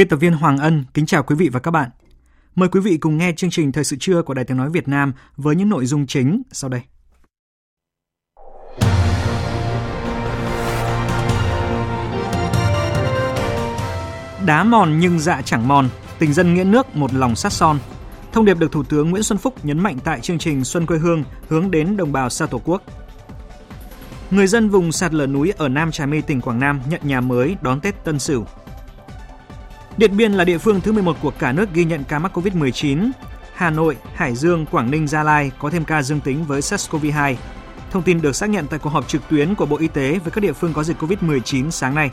Biên tập viên Hoàng Ân kính chào quý vị và các bạn. Mời quý vị cùng nghe chương trình Thời sự trưa của Đài Tiếng Nói Việt Nam với những nội dung chính sau đây. Đá mòn nhưng dạ chẳng mòn, tình dân nghĩa nước một lòng sát son. Thông điệp được Thủ tướng Nguyễn Xuân Phúc nhấn mạnh tại chương trình Xuân quê hương hướng đến đồng bào xa Tổ quốc. Người dân vùng sạt lở núi ở Nam Trà My, tỉnh Quảng Nam nhận nhà mới đón Tết Tân Sửu. Điện Biên là địa phương thứ 11 của cả nước ghi nhận ca mắc COVID-19. Hà Nội, Hải Dương, Quảng Ninh, Gia Lai có thêm ca dương tính với SARS-CoV-2. Thông tin được xác nhận tại cuộc họp trực tuyến của Bộ Y tế với các địa phương có dịch COVID-19 sáng nay.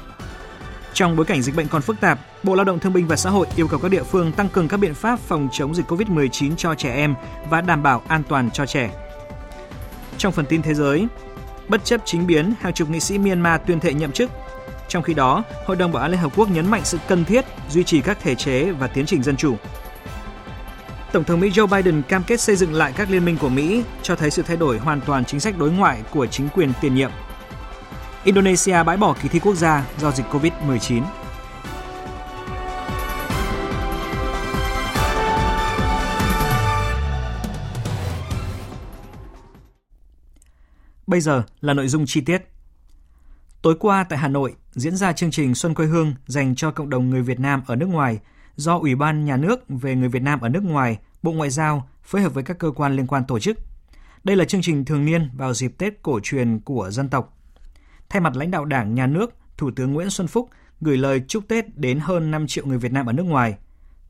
Trong bối cảnh dịch bệnh còn phức tạp, Bộ Lao động Thương binh và Xã hội yêu cầu các địa phương tăng cường các biện pháp phòng chống dịch COVID-19 cho trẻ em và đảm bảo an toàn cho trẻ. Trong phần tin thế giới, bất chấp chính biến, hàng chục nghị sĩ Myanmar tuyên thệ nhậm chức trong khi đó, Hội đồng Bảo an Liên Hợp Quốc nhấn mạnh sự cần thiết duy trì các thể chế và tiến trình dân chủ. Tổng thống Mỹ Joe Biden cam kết xây dựng lại các liên minh của Mỹ, cho thấy sự thay đổi hoàn toàn chính sách đối ngoại của chính quyền tiền nhiệm. Indonesia bãi bỏ kỳ thi quốc gia do dịch COVID-19. Bây giờ là nội dung chi tiết. Tối qua tại Hà Nội diễn ra chương trình Xuân quê hương dành cho cộng đồng người Việt Nam ở nước ngoài do Ủy ban Nhà nước về người Việt Nam ở nước ngoài, Bộ Ngoại giao phối hợp với các cơ quan liên quan tổ chức. Đây là chương trình thường niên vào dịp Tết cổ truyền của dân tộc. Thay mặt lãnh đạo Đảng, Nhà nước, Thủ tướng Nguyễn Xuân Phúc gửi lời chúc Tết đến hơn 5 triệu người Việt Nam ở nước ngoài.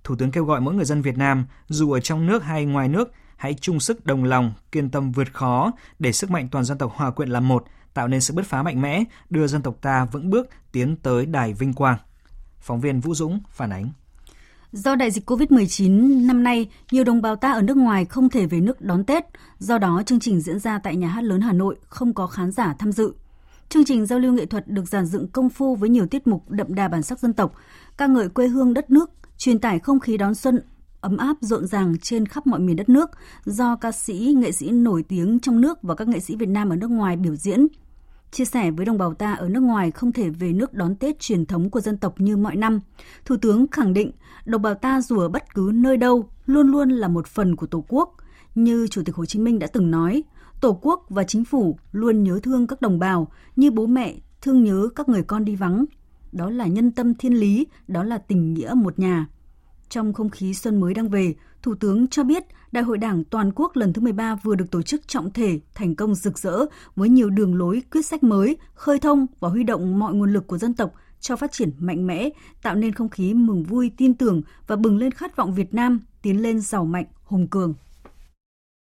Thủ tướng kêu gọi mỗi người dân Việt Nam, dù ở trong nước hay ngoài nước, hãy chung sức đồng lòng, kiên tâm vượt khó để sức mạnh toàn dân tộc hòa quyện làm một, tạo nên sự bứt phá mạnh mẽ, đưa dân tộc ta vững bước tiến tới đài vinh quang. Phóng viên Vũ Dũng phản ánh. Do đại dịch COVID-19 năm nay, nhiều đồng bào ta ở nước ngoài không thể về nước đón Tết, do đó chương trình diễn ra tại Nhà hát lớn Hà Nội không có khán giả tham dự. Chương trình giao lưu nghệ thuật được giàn dựng công phu với nhiều tiết mục đậm đà bản sắc dân tộc, ca ngợi quê hương đất nước, truyền tải không khí đón xuân ấm áp rộn ràng trên khắp mọi miền đất nước do ca sĩ, nghệ sĩ nổi tiếng trong nước và các nghệ sĩ Việt Nam ở nước ngoài biểu diễn. Chia sẻ với đồng bào ta ở nước ngoài không thể về nước đón Tết truyền thống của dân tộc như mọi năm, Thủ tướng khẳng định đồng bào ta dù ở bất cứ nơi đâu luôn luôn là một phần của Tổ quốc. Như Chủ tịch Hồ Chí Minh đã từng nói, Tổ quốc và chính phủ luôn nhớ thương các đồng bào như bố mẹ thương nhớ các người con đi vắng. Đó là nhân tâm thiên lý, đó là tình nghĩa một nhà. Trong không khí xuân mới đang về, Thủ tướng cho biết Đại hội Đảng toàn quốc lần thứ 13 vừa được tổ chức trọng thể, thành công rực rỡ với nhiều đường lối, quyết sách mới, khơi thông và huy động mọi nguồn lực của dân tộc cho phát triển mạnh mẽ, tạo nên không khí mừng vui, tin tưởng và bừng lên khát vọng Việt Nam tiến lên giàu mạnh, hùng cường.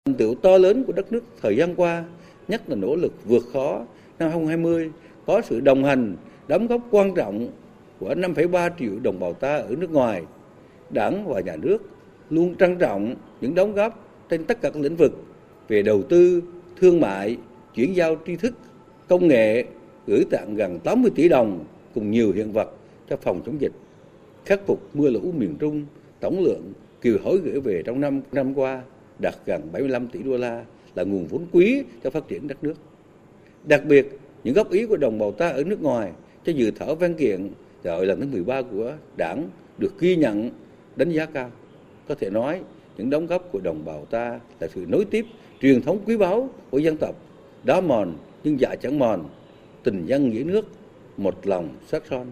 Thành tựu to lớn của đất nước thời gian qua, nhất là nỗ lực vượt khó năm 2020 có sự đồng hành, đóng góp quan trọng của 5,3 triệu đồng bào ta ở nước ngoài. Đảng và nhà nước luôn trân trọng những đóng góp trên tất cả các lĩnh vực về đầu tư, thương mại, chuyển giao tri thức, công nghệ, gửi tặng gần 80 tỷ đồng cùng nhiều hiện vật cho phòng chống dịch, khắc phục mưa lũ miền Trung, tổng lượng kiều hối gửi về trong năm năm qua đạt gần 75 tỷ đô la là nguồn vốn quý cho phát triển đất nước. Đặc biệt, những góp ý của đồng bào ta ở nước ngoài cho dự thảo văn kiện gọi lần thứ 13 của Đảng được ghi nhận, đánh giá cao. Có thể nói, những đóng góp của đồng bào ta là sự nối tiếp truyền thống quý báu của dân tộc, đá mòn nhưng dạ chẳng mòn, tình dân nghĩa nước, một lòng sắt son.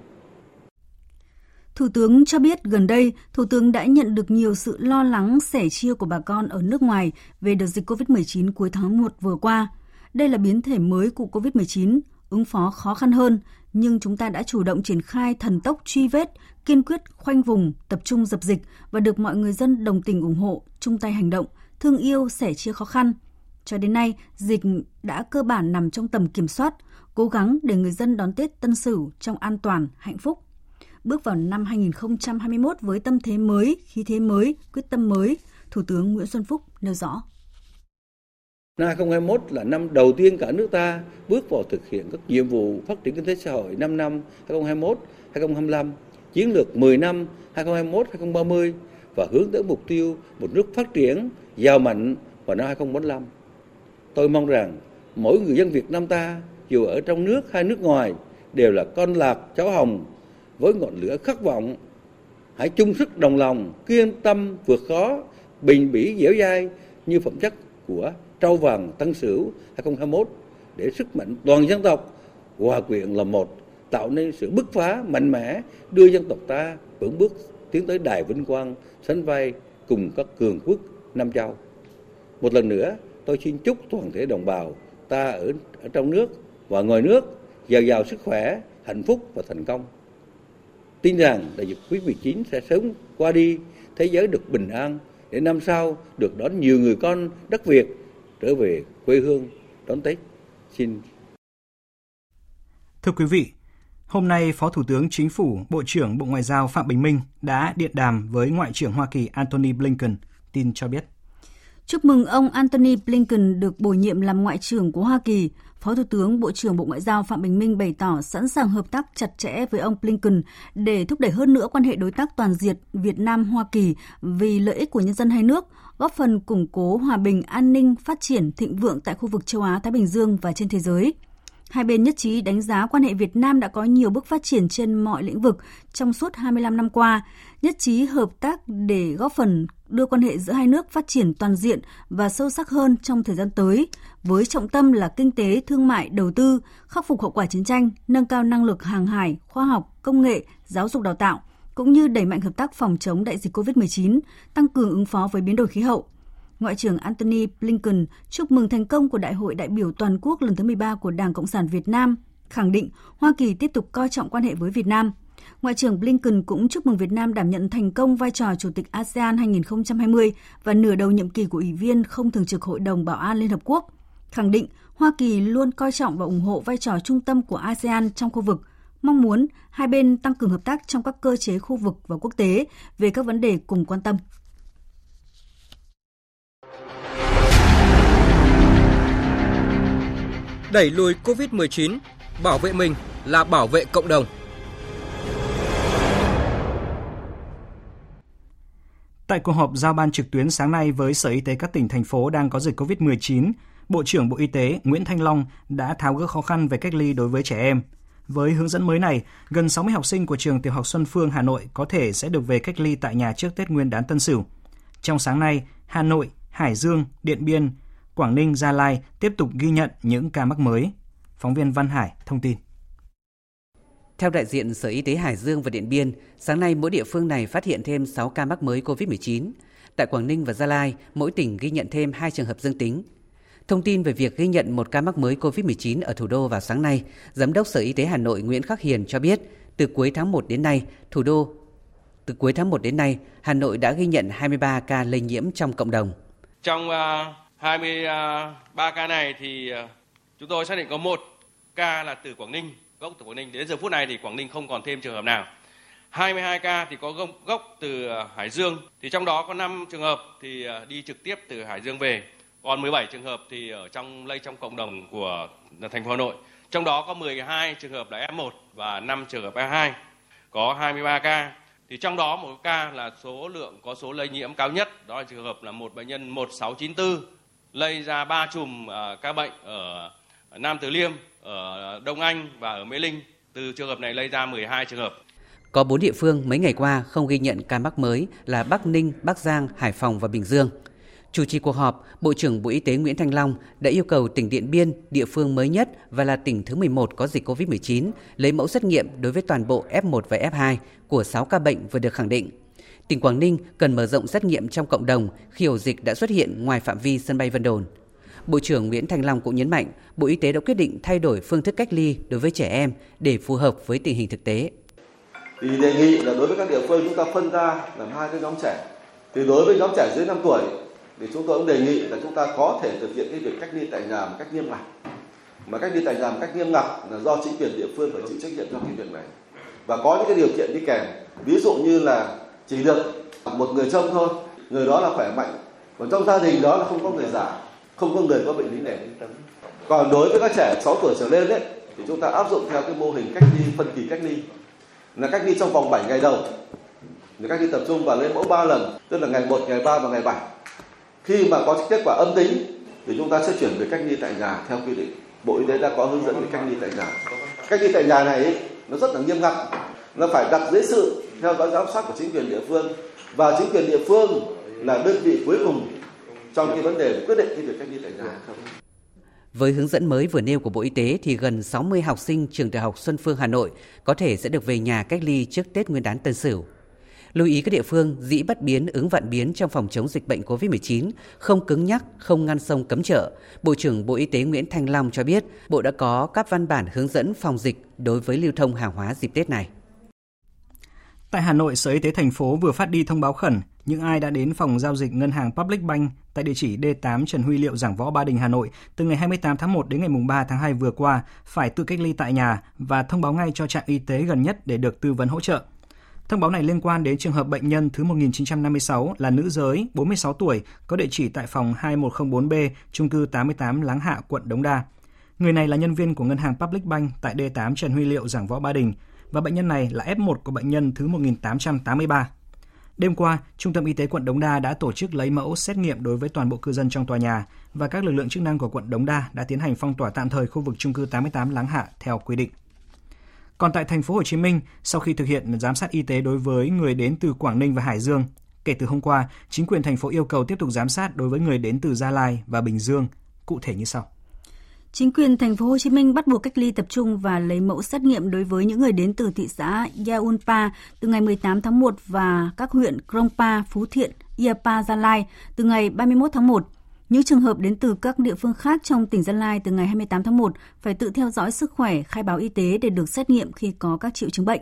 Thủ tướng cho biết gần đây, Thủ tướng đã nhận được nhiều sự lo lắng sẻ chia của bà con ở nước ngoài về đợt dịch COVID-19 cuối tháng 1 vừa qua. Đây là biến thể mới của COVID-19. ứng phó khó khăn hơn, nhưng chúng ta đã chủ động triển khai thần tốc truy vết, kiên quyết khoanh vùng, tập trung dập dịch và được mọi người dân đồng tình ủng hộ, chung tay hành động, thương yêu, sẻ chia khó khăn. Cho đến nay, dịch đã cơ bản nằm trong tầm kiểm soát, cố gắng để người dân đón Tết Tân Sửu trong an toàn, hạnh phúc. Bước vào năm 2021 với tâm thế mới, khí thế mới, quyết tâm mới, Thủ tướng Nguyễn Xuân Phúc nêu rõ. Năm 2021 là năm đầu tiên cả nước ta bước vào thực hiện các nhiệm vụ phát triển kinh tế xã hội 5 năm 2021-2025, chiến lược 10 năm 2021-2030 và hướng tới mục tiêu một nước phát triển, giàu mạnh vào năm 2045. Tôi mong rằng mỗi người dân Việt Nam ta dù ở trong nước hay nước ngoài đều là con lạc cháu hồng với ngọn lửa khát vọng hãy chung sức đồng lòng kiên tâm vượt khó bình bỉ dẻo dai như phẩm chất của trâu vàng Tân Sửu 2021 để sức mạnh toàn dân tộc hòa quyện là một tạo nên sự bứt phá mạnh mẽ đưa dân tộc ta vững bước tiến tới đài vinh quang sánh vai cùng các cường quốc Nam Châu. Một lần nữa, tôi xin chúc toàn thể đồng bào ta ở, ở trong nước và ngoài nước giàu giàu sức khỏe, hạnh phúc và thành công. Tin rằng đại dịch Covid-19 sẽ sớm qua đi, thế giới được bình an để năm sau được đón nhiều người con đất Việt trở về quê hương đón Tết. Xin. Thưa quý vị, hôm nay Phó Thủ tướng Chính phủ, Bộ trưởng Bộ Ngoại giao Phạm Bình Minh đã điện đàm với Ngoại trưởng Hoa Kỳ Antony Blinken, tin cho biết. Chúc mừng ông Antony Blinken được bổ nhiệm làm Ngoại trưởng của Hoa Kỳ. Phó Thủ tướng Bộ trưởng Bộ Ngoại giao Phạm Bình Minh bày tỏ sẵn sàng hợp tác chặt chẽ với ông Blinken để thúc đẩy hơn nữa quan hệ đối tác toàn diện Việt Nam-Hoa Kỳ vì lợi ích của nhân dân hai nước, góp phần củng cố hòa bình, an ninh, phát triển thịnh vượng tại khu vực châu Á-Thái Bình Dương và trên thế giới. Hai bên nhất trí đánh giá quan hệ Việt Nam đã có nhiều bước phát triển trên mọi lĩnh vực trong suốt 25 năm qua, nhất trí hợp tác để góp phần đưa quan hệ giữa hai nước phát triển toàn diện và sâu sắc hơn trong thời gian tới, với trọng tâm là kinh tế, thương mại, đầu tư, khắc phục hậu quả chiến tranh, nâng cao năng lực hàng hải, khoa học, công nghệ, giáo dục đào tạo, cũng như đẩy mạnh hợp tác phòng chống đại dịch COVID-19, tăng cường ứng phó với biến đổi khí hậu. Ngoại trưởng Antony Blinken chúc mừng thành công của Đại hội đại biểu toàn quốc lần thứ 13 của Đảng Cộng sản Việt Nam, khẳng định Hoa Kỳ tiếp tục coi trọng quan hệ với Việt Nam. Ngoại trưởng Blinken cũng chúc mừng Việt Nam đảm nhận thành công vai trò Chủ tịch ASEAN 2020 và nửa đầu nhiệm kỳ của Ủy viên không thường trực Hội đồng Bảo an Liên Hợp Quốc, khẳng định Hoa Kỳ luôn coi trọng và ủng hộ vai trò trung tâm của ASEAN trong khu vực, mong muốn hai bên tăng cường hợp tác trong các cơ chế khu vực và quốc tế về các vấn đề cùng quan tâm. Đẩy lùi COVID-19, bảo vệ mình là bảo vệ cộng đồng. Tại cuộc họp giao ban trực tuyến sáng nay với Sở Y tế các tỉnh thành phố đang có dịch COVID-19, Bộ trưởng Bộ Y tế Nguyễn Thanh Long đã tháo gỡ khó khăn về cách ly đối với trẻ em. Với hướng dẫn mới này, gần 60 học sinh của trường Tiểu học Xuân Phương Hà Nội có thể sẽ được về cách ly tại nhà trước Tết Nguyên đán Tân Sửu. Trong sáng nay, Hà Nội, Hải Dương, Điện Biên, Quảng Ninh, Gia Lai tiếp tục ghi nhận những ca mắc mới. Phóng viên Văn Hải thông tin. Theo đại diện Sở Y tế Hải Dương và Điện Biên, sáng nay mỗi địa phương này phát hiện thêm 6 ca mắc mới COVID-19. Tại Quảng Ninh và Gia Lai, mỗi tỉnh ghi nhận thêm 2 trường hợp dương tính. Thông tin về việc ghi nhận một ca mắc mới COVID-19 ở thủ đô vào sáng nay, Giám đốc Sở Y tế Hà Nội Nguyễn Khắc Hiền cho biết, từ cuối tháng 1 đến nay, thủ đô từ cuối tháng 1 đến nay, Hà Nội đã ghi nhận 23 ca lây nhiễm trong cộng đồng. Trong à, uh, 23 à, ca này thì uh, chúng tôi xác định có một ca là từ Quảng Ninh, gốc từ Quảng Ninh. Đến giờ phút này thì Quảng Ninh không còn thêm trường hợp nào. 22 ca thì có gốc, gốc từ ờ, Hải Dương, thì trong đó có 5 trường hợp thì ờ, đi trực tiếp từ Hải Dương về còn 17 trường hợp thì ở trong lây trong cộng đồng của ờ, thành phố Hà Nội. Trong đó có 12 trường hợp là F1 và 5 trường hợp F2. Có 23 ca. Thì trong đó một ca là số lượng có số lây nhiễm cao nhất, đó là trường hợp là một bệnh nhân 1694 lây ra ba chùm uh, ca bệnh ở Nam Từ Liêm, ở Đông Anh và ở Mễ Linh. Từ trường hợp này lây ra 12 trường hợp. Có 4 địa phương mấy ngày qua không ghi nhận ca mắc mới là Bắc Ninh, Bắc Giang, Hải Phòng và Bình Dương. Chủ trì cuộc họp, Bộ trưởng Bộ Y tế Nguyễn Thanh Long đã yêu cầu tỉnh Điện Biên, địa phương mới nhất và là tỉnh thứ 11 có dịch COVID-19, lấy mẫu xét nghiệm đối với toàn bộ F1 và F2 của 6 ca bệnh vừa được khẳng định. Tỉnh Quảng Ninh cần mở rộng xét nghiệm trong cộng đồng khi ổ dịch đã xuất hiện ngoài phạm vi sân bay Vân Đồn. Bộ trưởng Nguyễn Thành Long cũng nhấn mạnh, Bộ Y tế đã quyết định thay đổi phương thức cách ly đối với trẻ em để phù hợp với tình hình thực tế. Thì đề nghị là đối với các địa phương chúng ta phân ra làm hai cái nhóm trẻ. Thì đối với nhóm trẻ dưới 5 tuổi thì chúng tôi cũng đề nghị là chúng ta có thể thực hiện cái việc cách ly tại nhà một cách nghiêm ngặt. Mà cách ly tại nhà một cách nghiêm ngặt là do chính quyền địa phương phải chịu trách nhiệm cho cái việc này. Và có những cái điều kiện đi kèm. Ví dụ như là chỉ được một người trông thôi, người đó là khỏe mạnh. Còn trong gia đình đó là không có người già, không có người có bệnh lý nền. Còn đối với các trẻ 6 tuổi trở lên ấy, thì chúng ta áp dụng theo cái mô hình cách ly phân kỳ cách ly. Là cách ly trong vòng 7 ngày đầu. Người cách ly tập trung và lấy mẫu 3 lần tức là ngày 1, ngày 3 và ngày 7 khi mà có kết quả âm tính thì chúng ta sẽ chuyển về cách ly tại nhà theo quy định. Bộ y tế đã có hướng dẫn về cách ly tại nhà. Cách ly tại nhà này nó rất là nghiêm ngặt. Nó phải đặt dưới sự theo dõi giám sát của chính quyền địa phương. Và chính quyền địa phương là đơn vị cuối cùng trong cái vấn đề quyết định cái việc cách ly tại nhà không với hướng dẫn mới vừa nêu của Bộ Y tế thì gần 60 học sinh trường Đại học Xuân Phương Hà Nội có thể sẽ được về nhà cách ly trước Tết Nguyên đán Tân Sửu. Lưu ý các địa phương dĩ bắt biến ứng vạn biến trong phòng chống dịch bệnh COVID-19, không cứng nhắc, không ngăn sông cấm chợ. Bộ trưởng Bộ Y tế Nguyễn Thanh Long cho biết, Bộ đã có các văn bản hướng dẫn phòng dịch đối với lưu thông hàng hóa dịp Tết này. Tại Hà Nội, Sở Y tế thành phố vừa phát đi thông báo khẩn những ai đã đến phòng giao dịch ngân hàng Public Bank tại địa chỉ D8 Trần Huy Liệu Giảng Võ Ba Đình Hà Nội từ ngày 28 tháng 1 đến ngày 3 tháng 2 vừa qua phải tự cách ly tại nhà và thông báo ngay cho trạm y tế gần nhất để được tư vấn hỗ trợ. Thông báo này liên quan đến trường hợp bệnh nhân thứ 1956 là nữ giới, 46 tuổi, có địa chỉ tại phòng 2104B, trung cư 88 Láng Hạ, quận Đống Đa. Người này là nhân viên của ngân hàng Public Bank tại D8 Trần Huy Liệu Giảng Võ Ba Đình và bệnh nhân này là F1 của bệnh nhân thứ 1883. Đêm qua, Trung tâm Y tế quận Đống Đa đã tổ chức lấy mẫu xét nghiệm đối với toàn bộ cư dân trong tòa nhà và các lực lượng chức năng của quận Đống Đa đã tiến hành phong tỏa tạm thời khu vực trung cư 88 Láng Hạ theo quy định. Còn tại thành phố Hồ Chí Minh, sau khi thực hiện giám sát y tế đối với người đến từ Quảng Ninh và Hải Dương, kể từ hôm qua, chính quyền thành phố yêu cầu tiếp tục giám sát đối với người đến từ Gia Lai và Bình Dương, cụ thể như sau. Chính quyền thành phố Hồ Chí Minh bắt buộc cách ly tập trung và lấy mẫu xét nghiệm đối với những người đến từ thị xã Yaunpa từ ngày 18 tháng 1 và các huyện Krongpa, Phú Thiện, Iapa, Gia Lai từ ngày 31 tháng 1. Những trường hợp đến từ các địa phương khác trong tỉnh Gia Lai từ ngày 28 tháng 1 phải tự theo dõi sức khỏe, khai báo y tế để được xét nghiệm khi có các triệu chứng bệnh.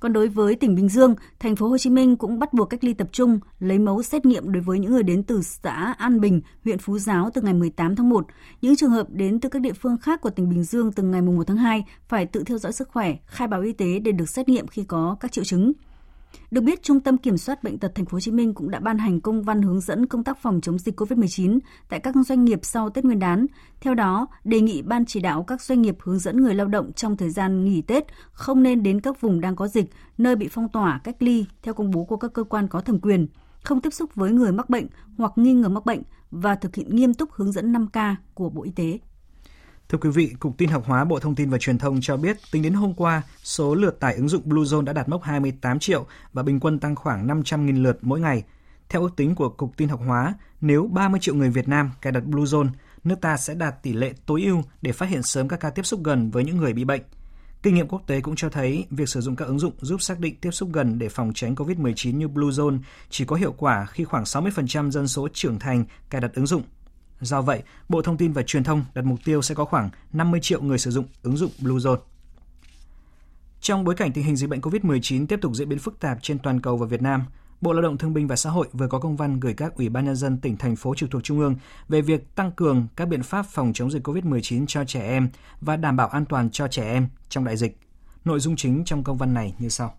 Còn đối với tỉnh Bình Dương, thành phố Hồ Chí Minh cũng bắt buộc cách ly tập trung, lấy mẫu xét nghiệm đối với những người đến từ xã An Bình, huyện Phú Giáo từ ngày 18 tháng 1. Những trường hợp đến từ các địa phương khác của tỉnh Bình Dương từ ngày 1 tháng 2 phải tự theo dõi sức khỏe, khai báo y tế để được xét nghiệm khi có các triệu chứng. Được biết, Trung tâm Kiểm soát bệnh tật Thành phố Hồ Chí Minh cũng đã ban hành công văn hướng dẫn công tác phòng chống dịch COVID-19 tại các doanh nghiệp sau Tết Nguyên đán. Theo đó, đề nghị ban chỉ đạo các doanh nghiệp hướng dẫn người lao động trong thời gian nghỉ Tết không nên đến các vùng đang có dịch, nơi bị phong tỏa, cách ly theo công bố của các cơ quan có thẩm quyền, không tiếp xúc với người mắc bệnh hoặc nghi ngờ mắc bệnh và thực hiện nghiêm túc hướng dẫn 5K của Bộ Y tế. Thưa quý vị, Cục Tin học hóa Bộ Thông tin và Truyền thông cho biết tính đến hôm qua, số lượt tải ứng dụng Bluezone đã đạt mốc 28 triệu và bình quân tăng khoảng 500.000 lượt mỗi ngày. Theo ước tính của Cục Tin học hóa, nếu 30 triệu người Việt Nam cài đặt Bluezone, nước ta sẽ đạt tỷ lệ tối ưu để phát hiện sớm các ca tiếp xúc gần với những người bị bệnh. Kinh nghiệm quốc tế cũng cho thấy việc sử dụng các ứng dụng giúp xác định tiếp xúc gần để phòng tránh COVID-19 như Bluezone chỉ có hiệu quả khi khoảng 60% dân số trưởng thành cài đặt ứng dụng Do vậy, Bộ Thông tin và Truyền thông đặt mục tiêu sẽ có khoảng 50 triệu người sử dụng ứng dụng Bluezone. Trong bối cảnh tình hình dịch bệnh COVID-19 tiếp tục diễn biến phức tạp trên toàn cầu và Việt Nam, Bộ Lao động Thương binh và Xã hội vừa có công văn gửi các ủy ban nhân dân tỉnh thành phố trực thuộc trung ương về việc tăng cường các biện pháp phòng chống dịch COVID-19 cho trẻ em và đảm bảo an toàn cho trẻ em trong đại dịch. Nội dung chính trong công văn này như sau.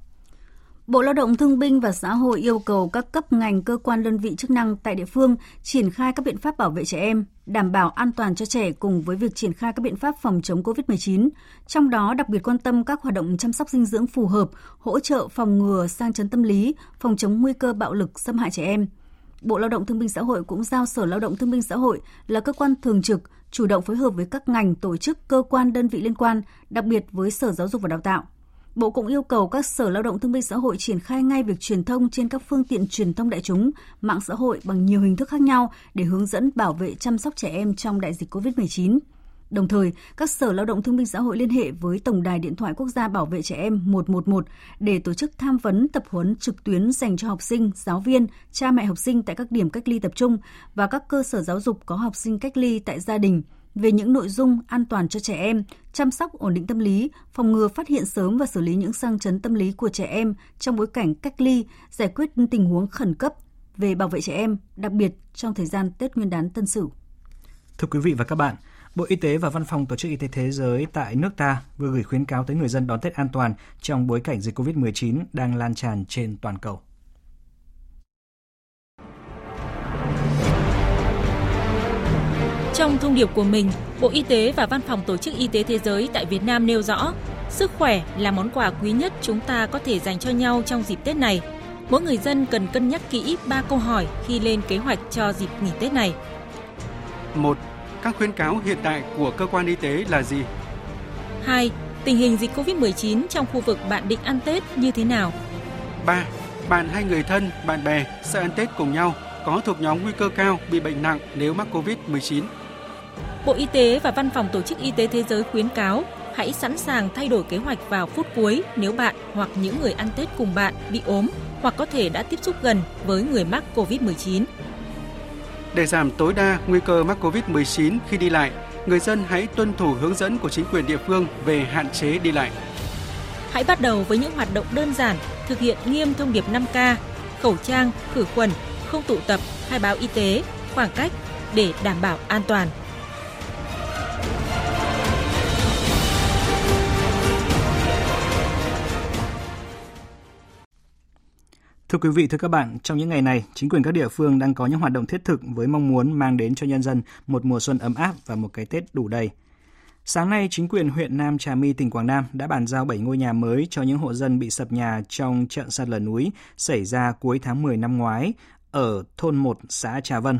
Bộ Lao động Thương binh và Xã hội yêu cầu các cấp ngành cơ quan đơn vị chức năng tại địa phương triển khai các biện pháp bảo vệ trẻ em, đảm bảo an toàn cho trẻ cùng với việc triển khai các biện pháp phòng chống COVID-19, trong đó đặc biệt quan tâm các hoạt động chăm sóc dinh dưỡng phù hợp, hỗ trợ phòng ngừa sang chấn tâm lý, phòng chống nguy cơ bạo lực xâm hại trẻ em. Bộ Lao động Thương binh Xã hội cũng giao Sở Lao động Thương binh Xã hội là cơ quan thường trực chủ động phối hợp với các ngành, tổ chức, cơ quan, đơn vị liên quan, đặc biệt với Sở Giáo dục và Đào tạo Bộ cũng yêu cầu các Sở Lao động Thương binh Xã hội triển khai ngay việc truyền thông trên các phương tiện truyền thông đại chúng, mạng xã hội bằng nhiều hình thức khác nhau để hướng dẫn bảo vệ chăm sóc trẻ em trong đại dịch COVID-19. Đồng thời, các Sở Lao động Thương binh Xã hội liên hệ với Tổng đài Điện thoại Quốc gia Bảo vệ Trẻ Em 111 để tổ chức tham vấn tập huấn trực tuyến dành cho học sinh, giáo viên, cha mẹ học sinh tại các điểm cách ly tập trung và các cơ sở giáo dục có học sinh cách ly tại gia đình về những nội dung an toàn cho trẻ em, chăm sóc ổn định tâm lý, phòng ngừa phát hiện sớm và xử lý những sang chấn tâm lý của trẻ em trong bối cảnh cách ly, giải quyết tình huống khẩn cấp về bảo vệ trẻ em, đặc biệt trong thời gian Tết Nguyên đán Tân Sửu. Thưa quý vị và các bạn, Bộ Y tế và Văn phòng Tổ chức Y tế Thế giới tại nước ta vừa gửi khuyến cáo tới người dân đón Tết an toàn trong bối cảnh dịch COVID-19 đang lan tràn trên toàn cầu. Trong thông điệp của mình, Bộ Y tế và Văn phòng Tổ chức Y tế Thế giới tại Việt Nam nêu rõ, sức khỏe là món quà quý nhất chúng ta có thể dành cho nhau trong dịp Tết này. Mỗi người dân cần cân nhắc kỹ 3 câu hỏi khi lên kế hoạch cho dịp nghỉ Tết này. 1. Các khuyến cáo hiện tại của cơ quan y tế là gì? 2. Tình hình dịch COVID-19 trong khu vực bạn định ăn Tết như thế nào? 3. Bạn hay người thân, bạn bè sẽ ăn Tết cùng nhau có thuộc nhóm nguy cơ cao bị bệnh nặng nếu mắc COVID-19. Bộ Y tế và Văn phòng Tổ chức Y tế Thế giới khuyến cáo hãy sẵn sàng thay đổi kế hoạch vào phút cuối nếu bạn hoặc những người ăn Tết cùng bạn bị ốm hoặc có thể đã tiếp xúc gần với người mắc COVID-19. Để giảm tối đa nguy cơ mắc COVID-19 khi đi lại, người dân hãy tuân thủ hướng dẫn của chính quyền địa phương về hạn chế đi lại. Hãy bắt đầu với những hoạt động đơn giản, thực hiện nghiêm thông điệp 5K, khẩu trang, khử khuẩn, không tụ tập, khai báo y tế, khoảng cách để đảm bảo an toàn. Thưa quý vị, thưa các bạn, trong những ngày này, chính quyền các địa phương đang có những hoạt động thiết thực với mong muốn mang đến cho nhân dân một mùa xuân ấm áp và một cái Tết đủ đầy. Sáng nay, chính quyền huyện Nam Trà My, tỉnh Quảng Nam đã bàn giao 7 ngôi nhà mới cho những hộ dân bị sập nhà trong trận sạt lở núi xảy ra cuối tháng 10 năm ngoái ở thôn 1 xã Trà Vân.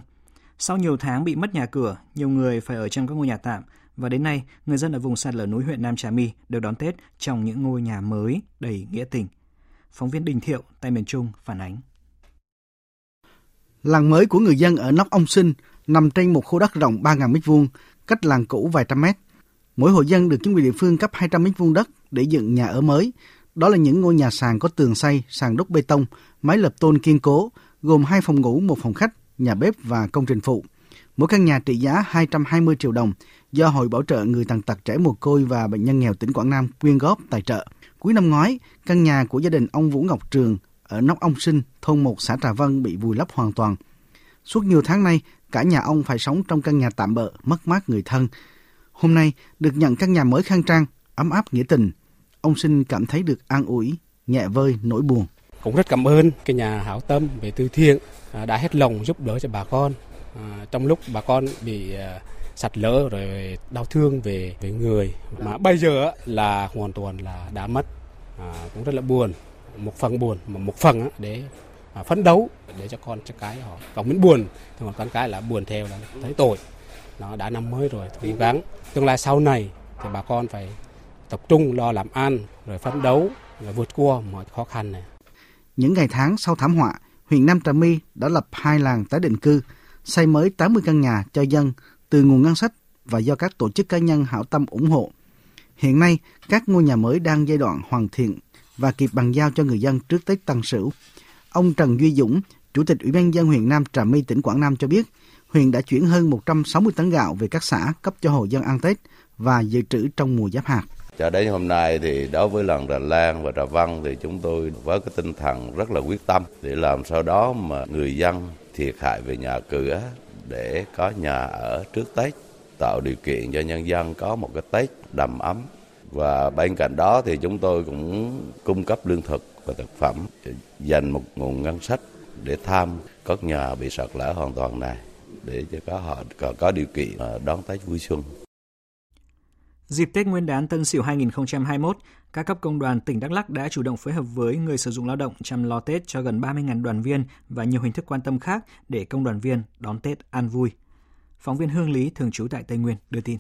Sau nhiều tháng bị mất nhà cửa, nhiều người phải ở trong các ngôi nhà tạm và đến nay, người dân ở vùng sạt lở núi huyện Nam Trà My được đón Tết trong những ngôi nhà mới đầy nghĩa tình. Phóng viên Đình Thiệu tại miền Trung phản ánh. Làng mới của người dân ở Nóc Ông Sinh nằm trên một khu đất rộng 3.000 m2, cách làng cũ vài trăm mét. Mỗi hộ dân được chính quyền địa phương cấp 200 m2 đất để dựng nhà ở mới. Đó là những ngôi nhà sàn có tường xây, sàn đúc bê tông, mái lập tôn kiên cố, gồm hai phòng ngủ, một phòng khách, nhà bếp và công trình phụ. Mỗi căn nhà trị giá 220 triệu đồng do Hội Bảo trợ Người Tàn tật trẻ mồ côi và bệnh nhân nghèo tỉnh Quảng Nam quyên góp tài trợ. Cuối năm ngoái, căn nhà của gia đình ông Vũ Ngọc Trường ở Nóc Ông Sinh, thôn 1 xã Trà Vân bị vùi lấp hoàn toàn. Suốt nhiều tháng nay, cả nhà ông phải sống trong căn nhà tạm bợ, mất mát người thân. Hôm nay, được nhận căn nhà mới khang trang, ấm áp nghĩa tình. Ông Sinh cảm thấy được an ủi, nhẹ vơi nỗi buồn. Cũng rất cảm ơn cái nhà hảo tâm về từ thiện à, đã hết lòng giúp đỡ cho bà con. À, trong lúc bà con bị à, sạt lở rồi đau thương về về người. Mà bây giờ là hoàn toàn là đã mất. À, cũng rất là buồn. Một phần buồn mà một phần để à, phấn đấu để cho con cho cái họ. Còn mình buồn thì một con cái là buồn theo là thấy tội. Nó đã năm mới rồi cố gắng. Tương lai sau này thì bà con phải tập trung lo làm ăn rồi phấn đấu rồi vượt qua mọi khó khăn này. Những ngày tháng sau thảm họa huyện Nam Trà My đã lập hai làng tái định cư xây mới 80 căn nhà cho dân từ nguồn ngân sách và do các tổ chức cá nhân hảo tâm ủng hộ. Hiện nay, các ngôi nhà mới đang giai đoạn hoàn thiện và kịp bàn giao cho người dân trước Tết Tân Sửu. Ông Trần Duy Dũng, Chủ tịch Ủy ban dân huyện Nam Trà My, tỉnh Quảng Nam cho biết, huyện đã chuyển hơn 160 tấn gạo về các xã cấp cho hộ dân ăn Tết và dự trữ trong mùa giáp hạt. Cho đến hôm nay thì đối với làng Đà Lan và Trà Văn thì chúng tôi với cái tinh thần rất là quyết tâm để làm sao đó mà người dân thiệt hại về nhà cửa để có nhà ở trước Tết, tạo điều kiện cho nhân dân có một cái Tết đầm ấm. Và bên cạnh đó thì chúng tôi cũng cung cấp lương thực và thực phẩm, dành một nguồn ngân sách để tham các nhà bị sạt lở hoàn toàn này để cho có họ có, có điều kiện ờ, đón Tết vui xuân. Dịp Tết Nguyên đán Tân Sửu 2021, các cấp công đoàn tỉnh Đắk Lắk đã chủ động phối hợp với người sử dụng lao động chăm lo Tết cho gần 30.000 đoàn viên và nhiều hình thức quan tâm khác để công đoàn viên đón Tết an vui. Phóng viên Hương Lý thường trú tại Tây Nguyên đưa tin.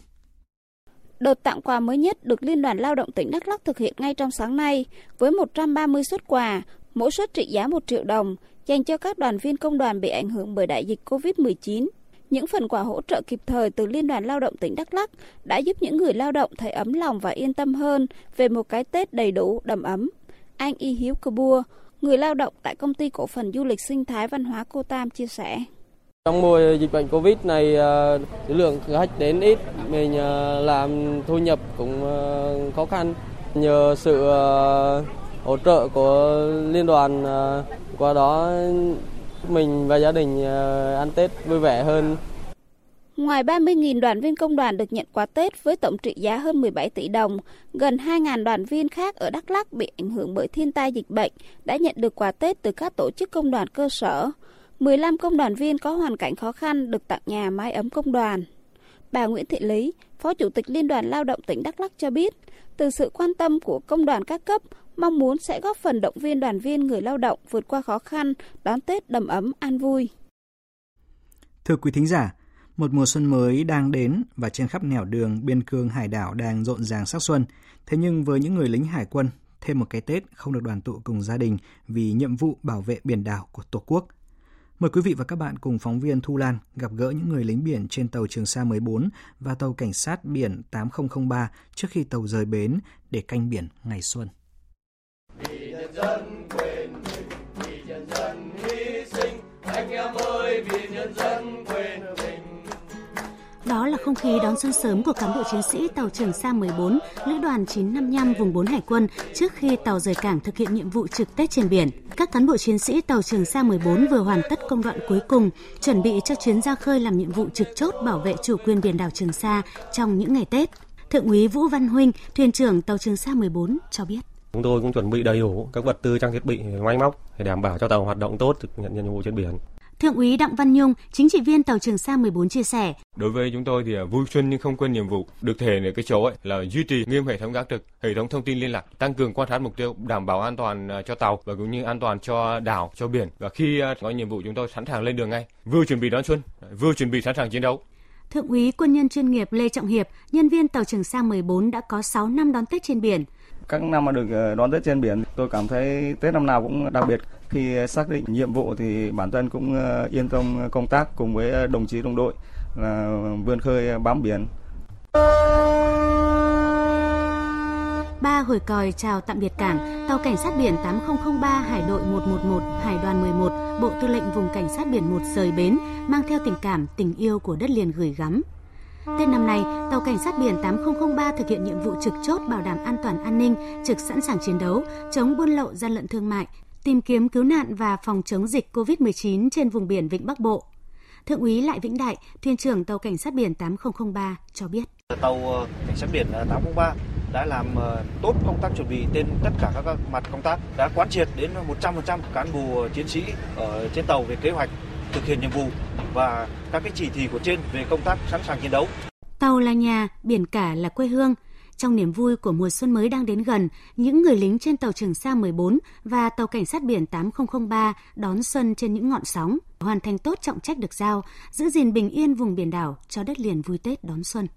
Đợt tặng quà mới nhất được Liên đoàn Lao động tỉnh Đắk Lắk thực hiện ngay trong sáng nay với 130 suất quà, mỗi suất trị giá 1 triệu đồng dành cho các đoàn viên công đoàn bị ảnh hưởng bởi đại dịch COVID-19 những phần quà hỗ trợ kịp thời từ Liên đoàn Lao động tỉnh Đắk Lắk đã giúp những người lao động thấy ấm lòng và yên tâm hơn về một cái Tết đầy đủ, đầm ấm. Anh Y Hiếu Cơ Bua, người lao động tại công ty cổ phần du lịch sinh thái văn hóa Cô Tam chia sẻ. Trong mùa dịch bệnh Covid này, à, số lượng khách đến ít, mình à, làm thu nhập cũng à, khó khăn. Nhờ sự hỗ trợ của liên đoàn, qua đó mình và gia đình ờ, ăn Tết vui vẻ hơn. Ngoài 30.000 đoàn viên công đoàn được nhận quà Tết với tổng trị giá hơn 17 tỷ đồng, gần 2.000 đoàn viên khác ở Đắk Lắk bị ảnh hưởng bởi thiên tai dịch bệnh đã nhận được quà Tết từ các tổ chức công đoàn cơ sở. 15 công đoàn viên có hoàn cảnh khó khăn được tặng nhà mái ấm công đoàn. Bà Nguyễn Thị Lý, Phó Chủ tịch Liên đoàn Lao động tỉnh Đắk Lắk cho biết, từ sự quan tâm của công đoàn các cấp, mong muốn sẽ góp phần động viên đoàn viên người lao động vượt qua khó khăn, đón Tết đầm ấm an vui. Thưa quý thính giả, một mùa xuân mới đang đến và trên khắp nẻo đường biên cương hải đảo đang rộn ràng sắc xuân. Thế nhưng với những người lính hải quân, thêm một cái Tết không được đoàn tụ cùng gia đình vì nhiệm vụ bảo vệ biển đảo của Tổ quốc – Mời quý vị và các bạn cùng phóng viên Thu Lan gặp gỡ những người lính biển trên tàu Trường Sa 14 và tàu cảnh sát biển 8003 trước khi tàu rời bến để canh biển ngày xuân. Dân quên mình, vì nhân dân hy sinh, anh em ơi vì nhân dân quên đó là không khí đón xuân sớm của cán bộ chiến sĩ tàu Trường Sa 14, lữ đoàn 955 vùng 4 Hải quân trước khi tàu rời cảng thực hiện nhiệm vụ trực Tết trên biển. Các cán bộ chiến sĩ tàu Trường Sa 14 vừa hoàn tất công đoạn cuối cùng, chuẩn bị cho chuyến ra khơi làm nhiệm vụ trực chốt bảo vệ chủ quyền biển đảo Trường Sa trong những ngày Tết. Thượng úy Vũ Văn Huynh, thuyền trưởng tàu Trường Sa 14 cho biết. Chúng tôi cũng chuẩn bị đầy đủ các vật tư trang thiết bị máy móc để đảm bảo cho tàu hoạt động tốt thực hiện nhiệm vụ trên biển. Thượng úy Đặng Văn Nhung, chính trị viên tàu Trường Sa 14 chia sẻ. Đối với chúng tôi thì à, vui xuân nhưng không quên nhiệm vụ. Được thể ở cái chỗ ấy là duy trì nghiêm hệ thống gác trực, hệ thống thông tin liên lạc, tăng cường quan sát mục tiêu, đảm bảo an toàn à, cho tàu và cũng như an toàn cho đảo, cho biển. Và khi à, có nhiệm vụ chúng tôi sẵn sàng lên đường ngay, vừa chuẩn bị đón xuân, vừa chuẩn bị sẵn sàng chiến đấu. Thượng úy quân nhân chuyên nghiệp Lê Trọng Hiệp, nhân viên tàu Trường Sa 14 đã có 6 năm đón Tết trên biển. Các năm mà được ờ, đón Tết trên biển, tôi cảm thấy Tết năm nào cũng đặc biệt. Khi xác định nhiệm vụ thì bản thân cũng ờ, yên tâm công tác cùng với ờ, đồng chí đồng đội là vươn khơi bám biển. Ba hồi còi chào tạm biệt cảng, tàu cảnh sát biển 8003 Hải đội 111, Hải đoàn 11, Bộ Tư lệnh Vùng Cảnh sát biển 1 rời bến, mang theo tình cảm, tình yêu của đất liền gửi gắm. Tết năm nay, tàu cảnh sát biển 8003 thực hiện nhiệm vụ trực chốt bảo đảm an toàn an ninh, trực sẵn sàng chiến đấu, chống buôn lậu gian lận thương mại, tìm kiếm cứu nạn và phòng chống dịch COVID-19 trên vùng biển Vịnh Bắc Bộ. Thượng úy Lại Vĩnh Đại, thuyền trưởng tàu cảnh sát biển 8003 cho biết. Tàu ờ, cảnh sát biển ờ, 803 đã làm ờ, tốt công tác chuẩn bị trên tất cả các mặt công tác, đã quán triệt đến 100% cán bộ chiến sĩ ở trên tàu về kế hoạch thực hiện nhiệm vụ và các cái chỉ thị của trên về công tác sẵn sàng chiến đấu. Tàu là nhà, biển cả là quê hương. Trong niềm vui của mùa xuân mới đang đến gần, những người lính trên tàu Trường Sa 14 và tàu cảnh sát biển 8003 đón xuân trên những ngọn sóng, hoàn thành tốt trọng trách được giao, giữ gìn bình yên vùng biển đảo cho đất liền vui Tết đón xuân.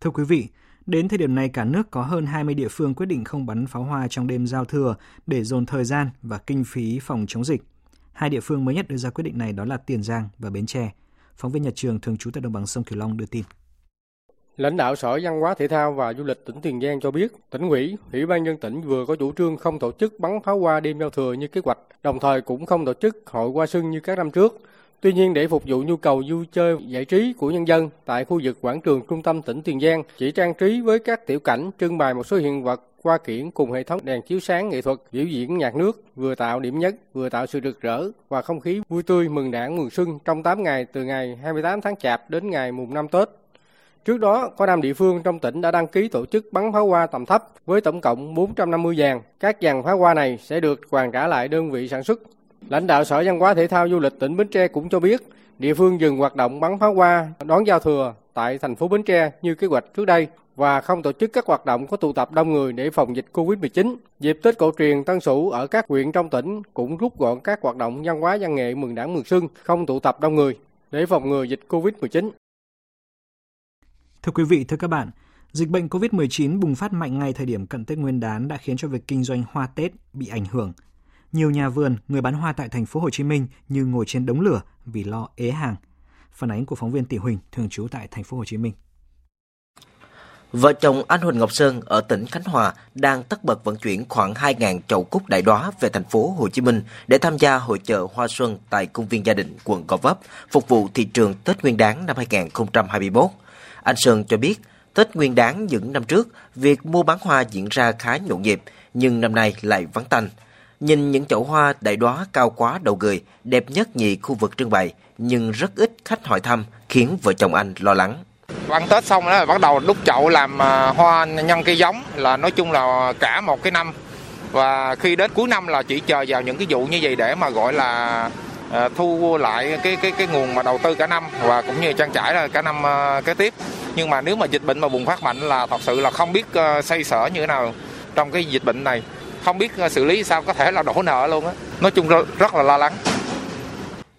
Thưa quý vị, Đến thời điểm này, cả nước có hơn 20 địa phương quyết định không bắn pháo hoa trong đêm giao thừa để dồn thời gian và kinh phí phòng chống dịch. Hai địa phương mới nhất đưa ra quyết định này đó là Tiền Giang và Bến Tre. Phóng viên Nhật Trường thường trú tại đồng bằng sông Cửu Long đưa tin. Lãnh đạo Sở Văn hóa Thể thao và Du lịch tỉnh Tiền Giang cho biết, tỉnh ủy, Ủy ban nhân tỉnh vừa có chủ trương không tổ chức bắn pháo hoa đêm giao thừa như kế hoạch, đồng thời cũng không tổ chức hội hoa xuân như các năm trước. Tuy nhiên để phục vụ nhu cầu vui chơi giải trí của nhân dân tại khu vực quảng trường trung tâm tỉnh Tiền Giang chỉ trang trí với các tiểu cảnh trưng bày một số hiện vật qua kiển cùng hệ thống đèn chiếu sáng nghệ thuật, biểu diễn nhạc nước, vừa tạo điểm nhấn, vừa tạo sự rực rỡ và không khí vui tươi mừng đảng mừng xuân trong 8 ngày từ ngày 28 tháng Chạp đến ngày mùng 5 Tết. Trước đó, có 5 địa phương trong tỉnh đã đăng ký tổ chức bắn pháo hoa tầm thấp với tổng cộng 450 dàn. Các dàn pháo hoa này sẽ được hoàn trả lại đơn vị sản xuất. Lãnh đạo Sở Văn hóa Thể thao Du lịch tỉnh Bến Tre cũng cho biết, địa phương dừng hoạt động bắn pháo hoa đón giao thừa tại thành phố Bến Tre như kế hoạch trước đây và không tổ chức các hoạt động có tụ tập đông người để phòng dịch Covid-19. Dịp Tết cổ truyền Tân Sửu ở các huyện trong tỉnh cũng rút gọn các hoạt động văn hóa văn nghệ mừng đảng mừng xuân, không tụ tập đông người để phòng ngừa dịch Covid-19. Thưa quý vị, thưa các bạn, dịch bệnh Covid-19 bùng phát mạnh ngay thời điểm cận Tết Nguyên đán đã khiến cho việc kinh doanh hoa Tết bị ảnh hưởng. Nhiều nhà vườn, người bán hoa tại thành phố Hồ Chí Minh như ngồi trên đống lửa vì lo ế hàng – Phản ánh của phóng viên Tỷ Huỳnh thường trú tại thành phố Hồ Chí Minh. Vợ chồng anh Huỳnh Ngọc Sơn ở tỉnh Khánh Hòa đang tất bật vận chuyển khoảng 2.000 chậu cúc đại đóa về thành phố Hồ Chí Minh để tham gia hội chợ hoa xuân tại công viên gia đình quận Gò Vấp, phục vụ thị trường Tết Nguyên đán năm 2021. Anh Sơn cho biết, Tết Nguyên đán những năm trước, việc mua bán hoa diễn ra khá nhộn nhịp, nhưng năm nay lại vắng tanh. Nhìn những chậu hoa đại đóa cao quá đầu người, đẹp nhất nhì khu vực trưng bày, nhưng rất ít khách hỏi thăm, khiến vợ chồng anh lo lắng. Ăn Tết xong đó là bắt đầu đúc chậu làm à, hoa nhân cây giống là nói chung là cả một cái năm. Và khi đến cuối năm là chỉ chờ vào những cái vụ như vậy để mà gọi là à, thu lại cái cái cái nguồn mà đầu tư cả năm và cũng như trang trải là cả năm à, kế tiếp. Nhưng mà nếu mà dịch bệnh mà bùng phát mạnh là thật sự là không biết xây sở như thế nào trong cái dịch bệnh này. Không biết xử lý sao có thể là đổ nợ luôn á. Nói chung rất là lo lắng.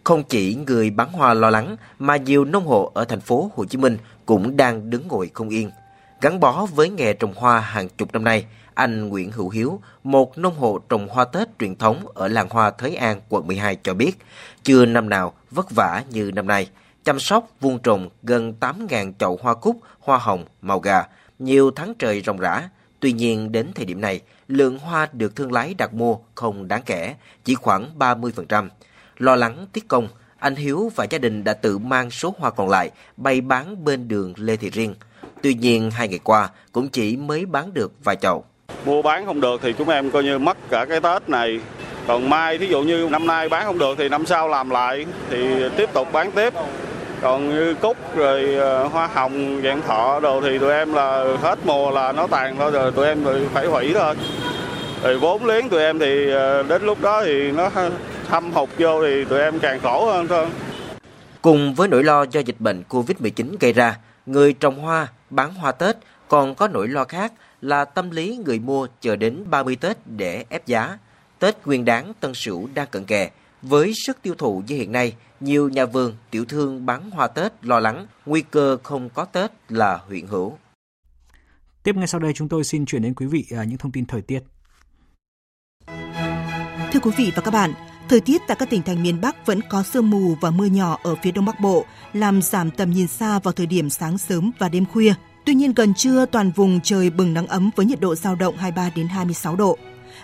Không chỉ người bán hoa lo lắng, mà nhiều nông hộ ở thành phố Hồ Chí Minh cũng đang đứng ngồi không yên. Gắn bó với nghề trồng hoa hàng chục năm nay, anh Nguyễn Hữu Hiếu, một nông hộ trồng hoa Tết truyền thống ở làng hoa Thới An, quận 12 cho biết, chưa năm nào vất vả như năm nay. Chăm sóc vuông trồng gần 8.000 chậu hoa cúc, hoa hồng, màu gà, nhiều tháng trời ròng rã. Tuy nhiên đến thời điểm này, lượng hoa được thương lái đặt mua không đáng kể, chỉ khoảng 30%. Lo lắng tiết công, anh Hiếu và gia đình đã tự mang số hoa còn lại bày bán bên đường Lê Thị Riêng. Tuy nhiên hai ngày qua cũng chỉ mới bán được vài chậu. Mua bán không được thì chúng em coi như mất cả cái Tết này. Còn mai thí dụ như năm nay bán không được thì năm sau làm lại thì tiếp tục bán tiếp. Còn như cúc rồi ờ, hoa hồng, dạng thọ đồ thì tụi em là hết mùa là nó tàn thôi rồi tụi em phải hủy thôi. Rồi vốn liếng tụi em thì ờ, đến lúc đó thì nó thâm hụt vô thì tụi em càng khổ hơn thôi. Cùng với nỗi lo do dịch bệnh Covid-19 gây ra, người trồng hoa, bán hoa Tết còn có nỗi lo khác là tâm lý người mua chờ đến 30 Tết để ép giá. Tết Nguyên đán Tân Sửu đang cận kề. Với sức tiêu thụ như hiện nay, nhiều nhà vườn, tiểu thương bán hoa Tết lo lắng nguy cơ không có Tết là huyện hữu. Tiếp ngay sau đây chúng tôi xin chuyển đến quý vị à, những thông tin thời tiết. Thưa quý vị và các bạn, Thời tiết tại các tỉnh thành miền Bắc vẫn có sương mù và mưa nhỏ ở phía Đông Bắc Bộ, làm giảm tầm nhìn xa vào thời điểm sáng sớm và đêm khuya. Tuy nhiên gần trưa toàn vùng trời bừng nắng ấm với nhiệt độ dao động 23 đến 26 độ.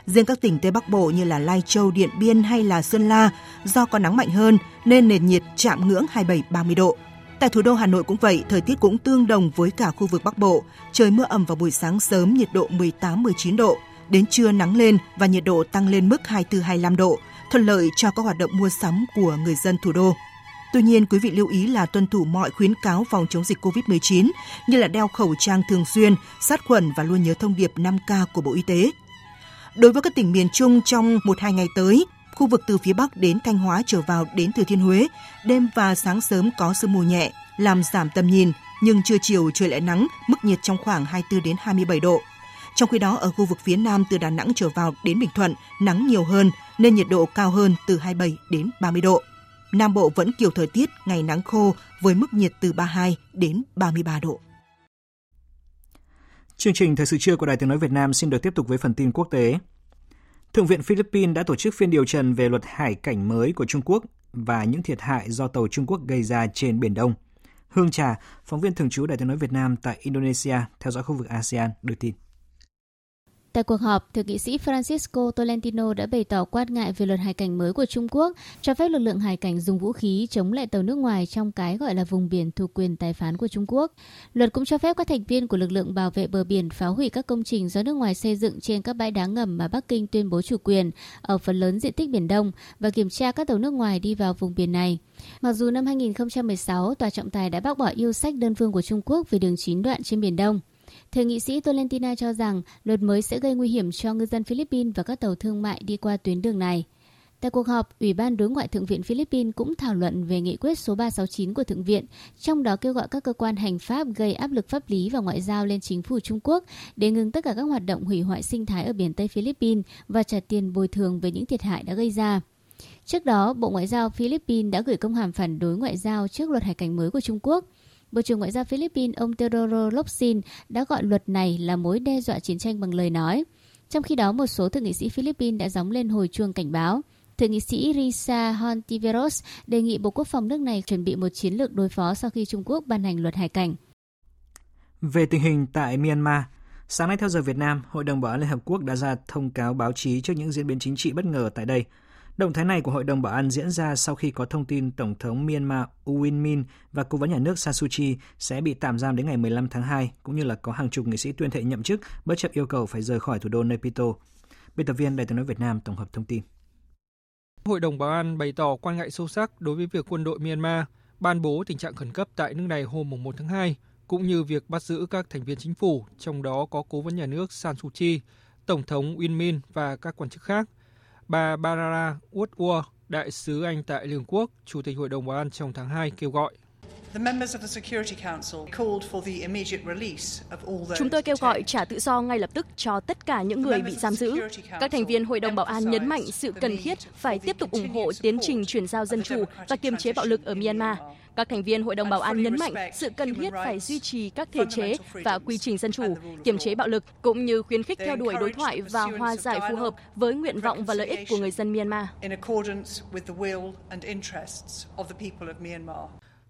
Riêng các tỉnh Tây Bắc Bộ như là Lai Châu, Điện Biên hay là Sơn La do có nắng mạnh hơn nên nền nhiệt chạm ngưỡng 27-30 độ. Tại thủ đô Hà Nội cũng vậy, thời tiết cũng tương đồng với cả khu vực Bắc Bộ. Trời mưa ẩm vào buổi sáng sớm nhiệt độ 18-19 độ, đến trưa nắng lên và nhiệt độ tăng lên mức 24-25 độ, thuận lợi cho các hoạt động mua sắm của người dân thủ đô. Tuy nhiên, quý vị lưu ý là tuân thủ mọi khuyến cáo phòng chống dịch COVID-19 như là đeo khẩu trang thường xuyên, sát khuẩn và luôn nhớ thông điệp 5K của Bộ Y tế. Đối với các tỉnh miền Trung trong 1-2 ngày tới, khu vực từ phía Bắc đến Thanh Hóa trở vào đến Thừa Thiên Huế, đêm và sáng sớm có sương mù nhẹ, làm giảm tầm nhìn, nhưng trưa chiều trời lại nắng, mức nhiệt trong khoảng 24 đến 27 độ. Trong khi đó, ở khu vực phía Nam từ Đà Nẵng trở vào đến Bình Thuận, nắng nhiều hơn nên nhiệt độ cao hơn từ 27 đến 30 độ. Nam Bộ vẫn kiểu thời tiết ngày nắng khô với mức nhiệt từ 32 đến 33 độ. Chương trình Thời sự trưa của Đài Tiếng Nói Việt Nam xin được tiếp tục với phần tin quốc tế. Thượng viện Philippines đã tổ chức phiên điều trần về luật hải cảnh mới của Trung Quốc và những thiệt hại do tàu Trung Quốc gây ra trên Biển Đông. Hương Trà, phóng viên thường trú Đài Tiếng Nói Việt Nam tại Indonesia, theo dõi khu vực ASEAN, đưa tin. Tại cuộc họp, Thượng nghị sĩ Francisco Tolentino đã bày tỏ quan ngại về luật hải cảnh mới của Trung Quốc, cho phép lực lượng hải cảnh dùng vũ khí chống lại tàu nước ngoài trong cái gọi là vùng biển thuộc quyền tài phán của Trung Quốc. Luật cũng cho phép các thành viên của lực lượng bảo vệ bờ biển phá hủy các công trình do nước ngoài xây dựng trên các bãi đá ngầm mà Bắc Kinh tuyên bố chủ quyền ở phần lớn diện tích Biển Đông và kiểm tra các tàu nước ngoài đi vào vùng biển này. Mặc dù năm 2016, Tòa trọng tài đã bác bỏ yêu sách đơn phương của Trung Quốc về đường chín đoạn trên Biển Đông. Thượng nghị sĩ Tolentino cho rằng luật mới sẽ gây nguy hiểm cho ngư dân Philippines và các tàu thương mại đi qua tuyến đường này. Tại cuộc họp, Ủy ban Đối ngoại Thượng viện Philippines cũng thảo luận về nghị quyết số 369 của Thượng viện, trong đó kêu gọi các cơ quan hành pháp gây áp lực pháp lý và ngoại giao lên chính phủ Trung Quốc để ngừng tất cả các hoạt động hủy hoại sinh thái ở biển Tây Philippines và trả tiền bồi thường về những thiệt hại đã gây ra. Trước đó, Bộ Ngoại giao Philippines đã gửi công hàm phản đối ngoại giao trước luật hải cảnh mới của Trung Quốc – Bộ trưởng Ngoại giao Philippines ông Teodoro Locsin đã gọi luật này là mối đe dọa chiến tranh bằng lời nói. Trong khi đó, một số thượng nghị sĩ Philippines đã gióng lên hồi chuông cảnh báo. Thượng nghị sĩ Risa Hontiveros đề nghị Bộ Quốc phòng nước này chuẩn bị một chiến lược đối phó sau khi Trung Quốc ban hành luật hải cảnh. Về tình hình tại Myanmar, sáng nay theo giờ Việt Nam, Hội đồng Bảo an Liên Hợp Quốc đã ra thông cáo báo chí trước những diễn biến chính trị bất ngờ tại đây – Động thái này của Hội đồng Bảo an diễn ra sau khi có thông tin Tổng thống Myanmar U Win Min và Cố vấn nhà nước San Suu Kyi sẽ bị tạm giam đến ngày 15 tháng 2, cũng như là có hàng chục nghị sĩ tuyên thệ nhậm chức bất chấp yêu cầu phải rời khỏi thủ đô Naypyidaw. Biên tập viên Đài tiếng nói Việt Nam tổng hợp thông tin. Hội đồng Bảo an bày tỏ quan ngại sâu sắc đối với việc quân đội Myanmar ban bố tình trạng khẩn cấp tại nước này hôm 1 tháng 2, cũng như việc bắt giữ các thành viên chính phủ, trong đó có cố vấn nhà nước San Suu Kyi, Tổng thống Win Min và các quan chức khác Bà Barara Woodward, đại sứ Anh tại Liên Quốc, Chủ tịch Hội đồng Bảo an trong tháng 2 kêu gọi. Chúng tôi kêu gọi trả tự do ngay lập tức cho tất cả những người bị giam giữ. Các thành viên Hội đồng Bảo an nhấn mạnh sự cần thiết phải tiếp tục ủng hộ tiến trình chuyển giao dân chủ và kiềm chế bạo lực ở Myanmar. Các thành viên Hội đồng Bảo an nhấn mạnh sự cần thiết phải duy trì các thể chế và quy trình dân chủ, kiềm chế bạo lực, cũng như khuyến khích theo đuổi đối thoại và hòa giải phù hợp với nguyện vọng và lợi ích của người dân Myanmar.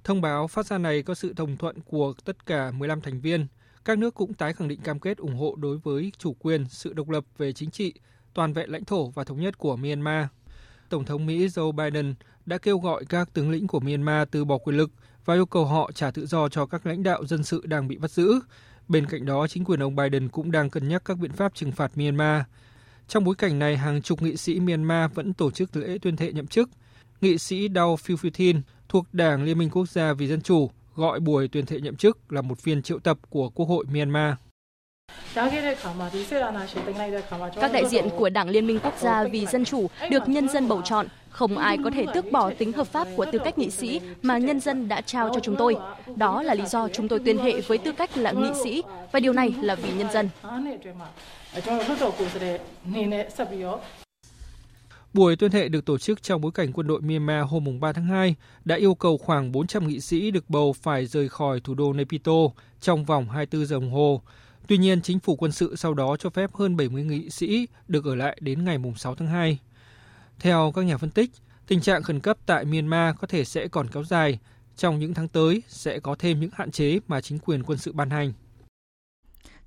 Thông báo phát ra này có sự đồng thuận của tất cả 15 thành viên. Các nước cũng tái khẳng định cam kết ủng hộ đối với chủ quyền, sự độc lập về chính trị, toàn vẹn lãnh thổ và thống nhất của Myanmar. Tổng thống Mỹ Joe Biden đã kêu gọi các tướng lĩnh của Myanmar từ bỏ quyền lực và yêu cầu họ trả tự do cho các lãnh đạo dân sự đang bị bắt giữ. Bên cạnh đó, chính quyền ông Biden cũng đang cân nhắc các biện pháp trừng phạt Myanmar. Trong bối cảnh này, hàng chục nghị sĩ Myanmar vẫn tổ chức lễ tuyên thệ nhậm chức. Nghị sĩ Daw Thin thuộc Đảng Liên minh Quốc gia vì Dân Chủ, gọi buổi tuyên thệ nhậm chức là một phiên triệu tập của Quốc hội Myanmar. Các đại diện của Đảng Liên minh Quốc gia vì Dân Chủ được nhân dân bầu chọn. Không ai có thể tước bỏ tính hợp pháp của tư cách nghị sĩ mà nhân dân đã trao cho chúng tôi. Đó là lý do chúng tôi tuyên hệ với tư cách là nghị sĩ, và điều này là vì nhân dân. Buổi tuyên thệ được tổ chức trong bối cảnh quân đội Myanmar hôm 3 tháng 2 đã yêu cầu khoảng 400 nghị sĩ được bầu phải rời khỏi thủ đô Naypyidaw trong vòng 24 giờ đồng hồ. Tuy nhiên, chính phủ quân sự sau đó cho phép hơn 70 nghị sĩ được ở lại đến ngày 6 tháng 2. Theo các nhà phân tích, tình trạng khẩn cấp tại Myanmar có thể sẽ còn kéo dài. Trong những tháng tới sẽ có thêm những hạn chế mà chính quyền quân sự ban hành.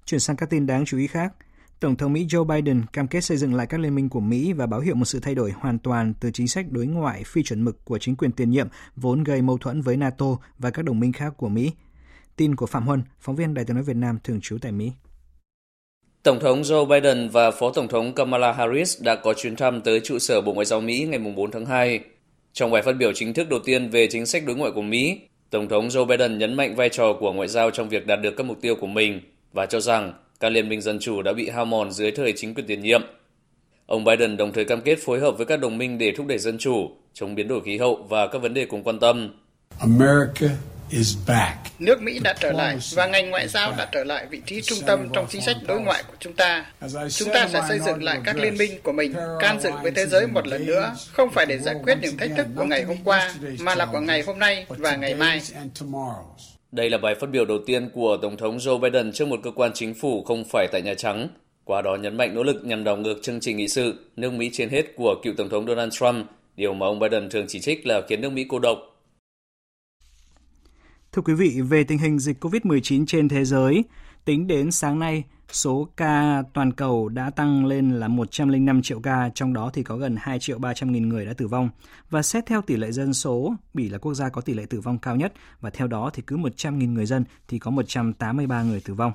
Chuyển sang các tin đáng chú ý khác. Tổng thống Mỹ Joe Biden cam kết xây dựng lại các liên minh của Mỹ và báo hiệu một sự thay đổi hoàn toàn từ chính sách đối ngoại phi chuẩn mực của chính quyền tiền nhiệm vốn gây mâu thuẫn với NATO và các đồng minh khác của Mỹ. Tin của Phạm Huân, phóng viên Đài tiếng nói Việt Nam thường trú tại Mỹ. Tổng thống Joe Biden và Phó Tổng thống Kamala Harris đã có chuyến thăm tới trụ sở Bộ Ngoại giao Mỹ ngày 4 tháng 2. Trong bài phát biểu chính thức đầu tiên về chính sách đối ngoại của Mỹ, Tổng thống Joe Biden nhấn mạnh vai trò của ngoại giao trong việc đạt được các mục tiêu của mình và cho rằng các liên minh dân chủ đã bị hao mòn dưới thời chính quyền tiền nhiệm. Ông Biden đồng thời cam kết phối hợp với các đồng minh để thúc đẩy dân chủ, chống biến đổi khí hậu và các vấn đề cùng quan tâm. America Nước Mỹ đã trở lại và ngành ngoại giao đã trở lại vị trí trung tâm trong chính sách đối ngoại của chúng ta. Chúng ta sẽ xây dựng lại các liên minh của mình, can dự với thế giới một lần nữa, không phải để giải quyết những thách thức của ngày hôm qua, mà là của ngày hôm nay và ngày mai. Đây là bài phát biểu đầu tiên của Tổng thống Joe Biden trước một cơ quan chính phủ không phải tại Nhà Trắng. Qua đó nhấn mạnh nỗ lực nhằm đảo ngược chương trình nghị sự nước Mỹ trên hết của cựu Tổng thống Donald Trump, điều mà ông Biden thường chỉ trích là khiến nước Mỹ cô độc Thưa quý vị, về tình hình dịch COVID-19 trên thế giới, tính đến sáng nay, số ca toàn cầu đã tăng lên là 105 triệu ca, trong đó thì có gần 2 triệu 300 nghìn người đã tử vong. Và xét theo tỷ lệ dân số, Bỉ là quốc gia có tỷ lệ tử vong cao nhất và theo đó thì cứ 100 nghìn người dân thì có 183 người tử vong.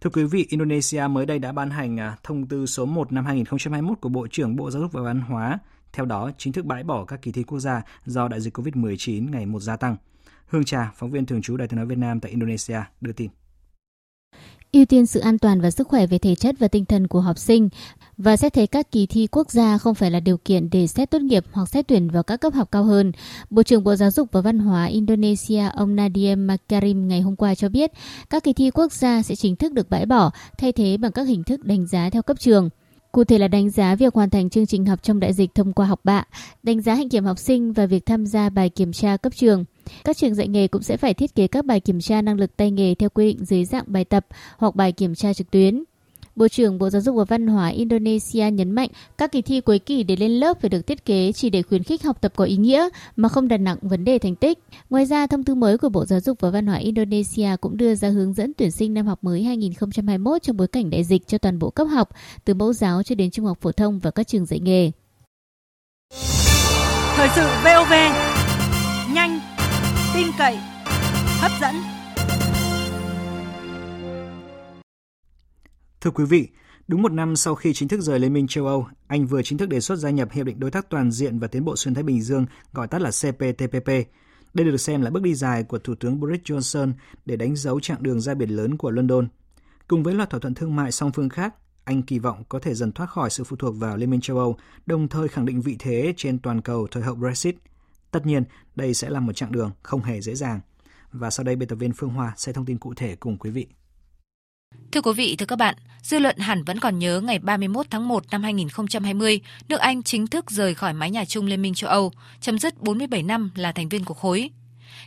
Thưa quý vị, Indonesia mới đây đã ban hành à, thông tư số 1 năm 2021 của Bộ trưởng Bộ Giáo dục và Văn hóa. Theo đó, chính thức bãi bỏ các kỳ thi quốc gia do đại dịch COVID-19 ngày một gia tăng. Hương Trà, phóng viên thường trú Đài tiếng nói Việt Nam tại Indonesia đưa tin. Ưu tiên sự an toàn và sức khỏe về thể chất và tinh thần của học sinh và xét thấy các kỳ thi quốc gia không phải là điều kiện để xét tốt nghiệp hoặc xét tuyển vào các cấp học cao hơn. Bộ trưởng Bộ Giáo dục và Văn hóa Indonesia ông Nadiem Makarim ngày hôm qua cho biết các kỳ thi quốc gia sẽ chính thức được bãi bỏ thay thế bằng các hình thức đánh giá theo cấp trường. Cụ thể là đánh giá việc hoàn thành chương trình học trong đại dịch thông qua học bạ, đánh giá hạnh kiểm học sinh và việc tham gia bài kiểm tra cấp trường. Các trường dạy nghề cũng sẽ phải thiết kế các bài kiểm tra năng lực tay nghề theo quy định dưới dạng bài tập hoặc bài kiểm tra trực tuyến. Bộ trưởng Bộ Giáo dục và Văn hóa Indonesia nhấn mạnh các kỳ thi cuối kỳ để lên lớp phải được thiết kế chỉ để khuyến khích học tập có ý nghĩa mà không đặt nặng vấn đề thành tích. Ngoài ra, thông tư mới của Bộ Giáo dục và Văn hóa Indonesia cũng đưa ra hướng dẫn tuyển sinh năm học mới 2021 trong bối cảnh đại dịch cho toàn bộ cấp học, từ mẫu giáo cho đến trung học phổ thông và các trường dạy nghề. Thời sự VOV, nhanh, tin cậy, hấp dẫn. Thưa quý vị, đúng một năm sau khi chính thức rời Liên minh châu Âu, Anh vừa chính thức đề xuất gia nhập Hiệp định Đối tác Toàn diện và Tiến bộ Xuyên Thái Bình Dương, gọi tắt là CPTPP. Đây được xem là bước đi dài của Thủ tướng Boris Johnson để đánh dấu chặng đường ra biển lớn của London. Cùng với loạt thỏa thuận thương mại song phương khác, Anh kỳ vọng có thể dần thoát khỏi sự phụ thuộc vào Liên minh châu Âu, đồng thời khẳng định vị thế trên toàn cầu thời hậu Brexit. Tất nhiên, đây sẽ là một chặng đường không hề dễ dàng. Và sau đây biên tập viên Phương Hoa sẽ thông tin cụ thể cùng quý vị. Thưa quý vị, thưa các bạn, dư luận hẳn vẫn còn nhớ ngày 31 tháng 1 năm 2020, nước Anh chính thức rời khỏi mái nhà chung Liên minh châu Âu, chấm dứt 47 năm là thành viên của khối.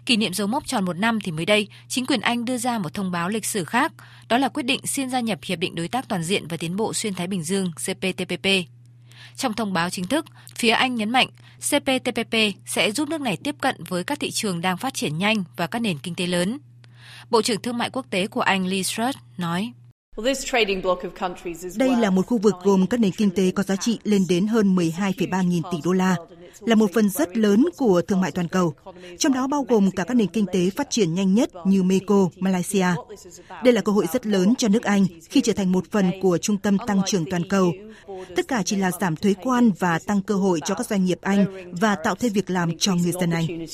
Kỷ niệm dấu mốc tròn một năm thì mới đây, chính quyền Anh đưa ra một thông báo lịch sử khác, đó là quyết định xin gia nhập Hiệp định Đối tác Toàn diện và Tiến bộ Xuyên Thái Bình Dương CPTPP. Trong thông báo chính thức, phía Anh nhấn mạnh CPTPP sẽ giúp nước này tiếp cận với các thị trường đang phát triển nhanh và các nền kinh tế lớn. Bộ trưởng Thương mại Quốc tế của Anh Liz Truss nói. Đây là một khu vực gồm các nền kinh tế có giá trị lên đến hơn 12,3 nghìn tỷ đô la, là một phần rất lớn của thương mại toàn cầu, trong đó bao gồm cả các nền kinh tế phát triển nhanh nhất như Mexico, Malaysia. Đây là cơ hội rất lớn cho nước Anh khi trở thành một phần của trung tâm tăng trưởng toàn cầu. Tất cả chỉ là giảm thuế quan và tăng cơ hội cho các doanh nghiệp Anh và tạo thêm việc làm cho người dân Anh.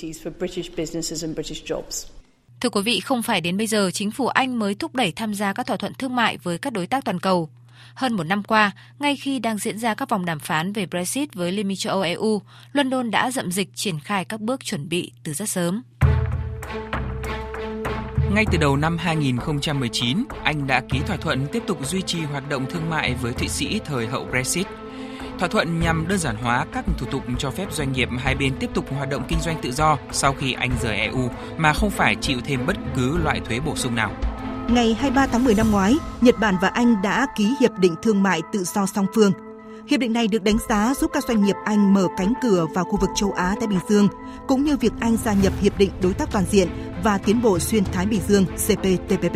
Thưa quý vị, không phải đến bây giờ chính phủ Anh mới thúc đẩy tham gia các thỏa thuận thương mại với các đối tác toàn cầu. Hơn một năm qua, ngay khi đang diễn ra các vòng đàm phán về Brexit với Liên minh châu Âu EU, London đã dậm dịch triển khai các bước chuẩn bị từ rất sớm. Ngay từ đầu năm 2019, Anh đã ký thỏa thuận tiếp tục duy trì hoạt động thương mại với Thụy Sĩ thời hậu Brexit – Thỏa thuận nhằm đơn giản hóa các thủ tục cho phép doanh nghiệp hai bên tiếp tục hoạt động kinh doanh tự do sau khi Anh rời EU mà không phải chịu thêm bất cứ loại thuế bổ sung nào. Ngày 23 tháng 10 năm ngoái, Nhật Bản và Anh đã ký hiệp định thương mại tự do song phương. Hiệp định này được đánh giá giúp các doanh nghiệp Anh mở cánh cửa vào khu vực châu Á Thái Bình Dương, cũng như việc Anh gia nhập hiệp định đối tác toàn diện và tiến bộ xuyên Thái Bình Dương CPTPP.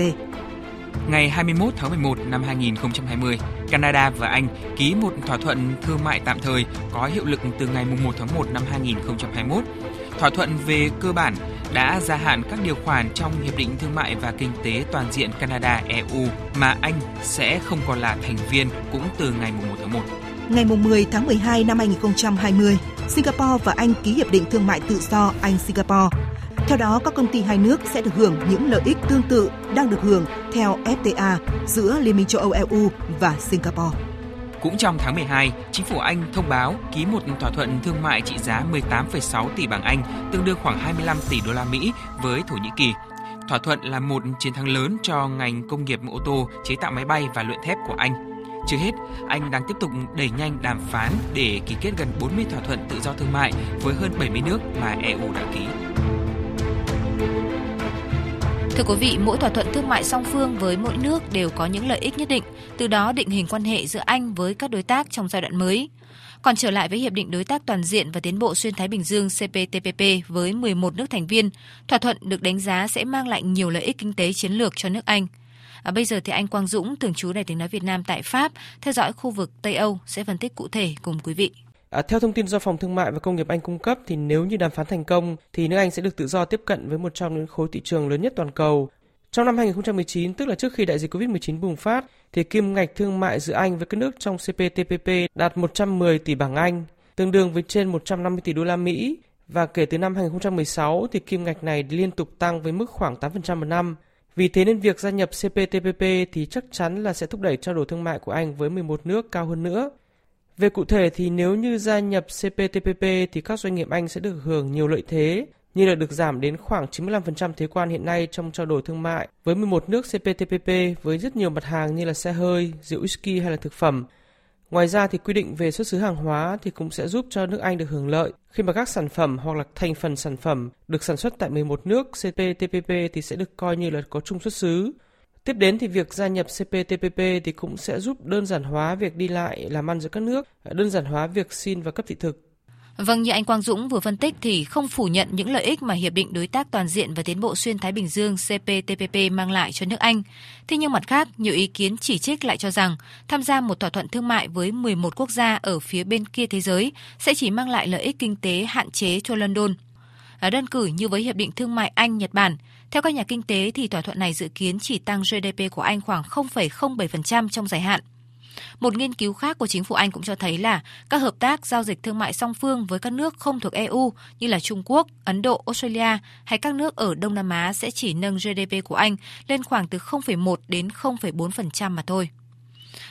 Ngày 21 tháng 11 năm 2020, Canada và Anh ký một thỏa thuận thương mại tạm thời có hiệu lực từ ngày 1 tháng 1 năm 2021. Thỏa thuận về cơ bản đã gia hạn các điều khoản trong Hiệp định Thương mại và Kinh tế Toàn diện Canada-EU mà Anh sẽ không còn là thành viên cũng từ ngày 1 tháng 1. Ngày 10 tháng 12 năm 2020, Singapore và Anh ký Hiệp định Thương mại Tự do Anh-Singapore theo đó, các công ty hai nước sẽ được hưởng những lợi ích tương tự đang được hưởng theo FTA giữa Liên minh châu Âu EU và Singapore. Cũng trong tháng 12, chính phủ Anh thông báo ký một thỏa thuận thương mại trị giá 18,6 tỷ bảng Anh, tương đương khoảng 25 tỷ đô la Mỹ với Thổ Nhĩ Kỳ. Thỏa thuận là một chiến thắng lớn cho ngành công nghiệp ô tô, chế tạo máy bay và luyện thép của Anh. Chưa hết, Anh đang tiếp tục đẩy nhanh đàm phán để ký kết gần 40 thỏa thuận tự do thương mại với hơn 70 nước mà EU đã ký. Thưa quý vị, mỗi thỏa thuận thương mại song phương với mỗi nước đều có những lợi ích nhất định, từ đó định hình quan hệ giữa Anh với các đối tác trong giai đoạn mới. Còn trở lại với Hiệp định Đối tác Toàn diện và Tiến bộ Xuyên Thái Bình Dương CPTPP với 11 nước thành viên, thỏa thuận được đánh giá sẽ mang lại nhiều lợi ích kinh tế chiến lược cho nước Anh. À, bây giờ thì anh Quang Dũng, thường trú Đài tiếng nói Việt Nam tại Pháp, theo dõi khu vực Tây Âu sẽ phân tích cụ thể cùng quý vị. À, theo thông tin do Phòng Thương mại và Công nghiệp Anh cung cấp thì nếu như đàm phán thành công thì nước Anh sẽ được tự do tiếp cận với một trong những khối thị trường lớn nhất toàn cầu. Trong năm 2019, tức là trước khi đại dịch Covid-19 bùng phát, thì kim ngạch thương mại giữa Anh với các nước trong CPTPP đạt 110 tỷ bảng Anh, tương đương với trên 150 tỷ đô la Mỹ và kể từ năm 2016 thì kim ngạch này liên tục tăng với mức khoảng 8% một năm. Vì thế nên việc gia nhập CPTPP thì chắc chắn là sẽ thúc đẩy trao đổi thương mại của Anh với 11 nước cao hơn nữa. Về cụ thể thì nếu như gia nhập CPTPP thì các doanh nghiệp Anh sẽ được hưởng nhiều lợi thế như là được giảm đến khoảng 95% thuế quan hiện nay trong trao đổi thương mại với 11 nước CPTPP với rất nhiều mặt hàng như là xe hơi, rượu whisky hay là thực phẩm. Ngoài ra thì quy định về xuất xứ hàng hóa thì cũng sẽ giúp cho nước Anh được hưởng lợi khi mà các sản phẩm hoặc là thành phần sản phẩm được sản xuất tại 11 nước CPTPP thì sẽ được coi như là có chung xuất xứ. Tiếp đến thì việc gia nhập CPTPP thì cũng sẽ giúp đơn giản hóa việc đi lại làm ăn giữa các nước, đơn giản hóa việc xin và cấp thị thực. Vâng, như anh Quang Dũng vừa phân tích thì không phủ nhận những lợi ích mà Hiệp định Đối tác Toàn diện và Tiến bộ Xuyên Thái Bình Dương CPTPP mang lại cho nước Anh. Thế nhưng mặt khác, nhiều ý kiến chỉ trích lại cho rằng tham gia một thỏa thuận thương mại với 11 quốc gia ở phía bên kia thế giới sẽ chỉ mang lại lợi ích kinh tế hạn chế cho London. Đơn cử như với Hiệp định Thương mại Anh-Nhật Bản, theo các nhà kinh tế thì thỏa thuận này dự kiến chỉ tăng GDP của Anh khoảng 0,07% trong dài hạn. Một nghiên cứu khác của chính phủ Anh cũng cho thấy là các hợp tác giao dịch thương mại song phương với các nước không thuộc EU như là Trung Quốc, Ấn Độ, Australia hay các nước ở Đông Nam Á sẽ chỉ nâng GDP của Anh lên khoảng từ 0,1 đến 0,4% mà thôi.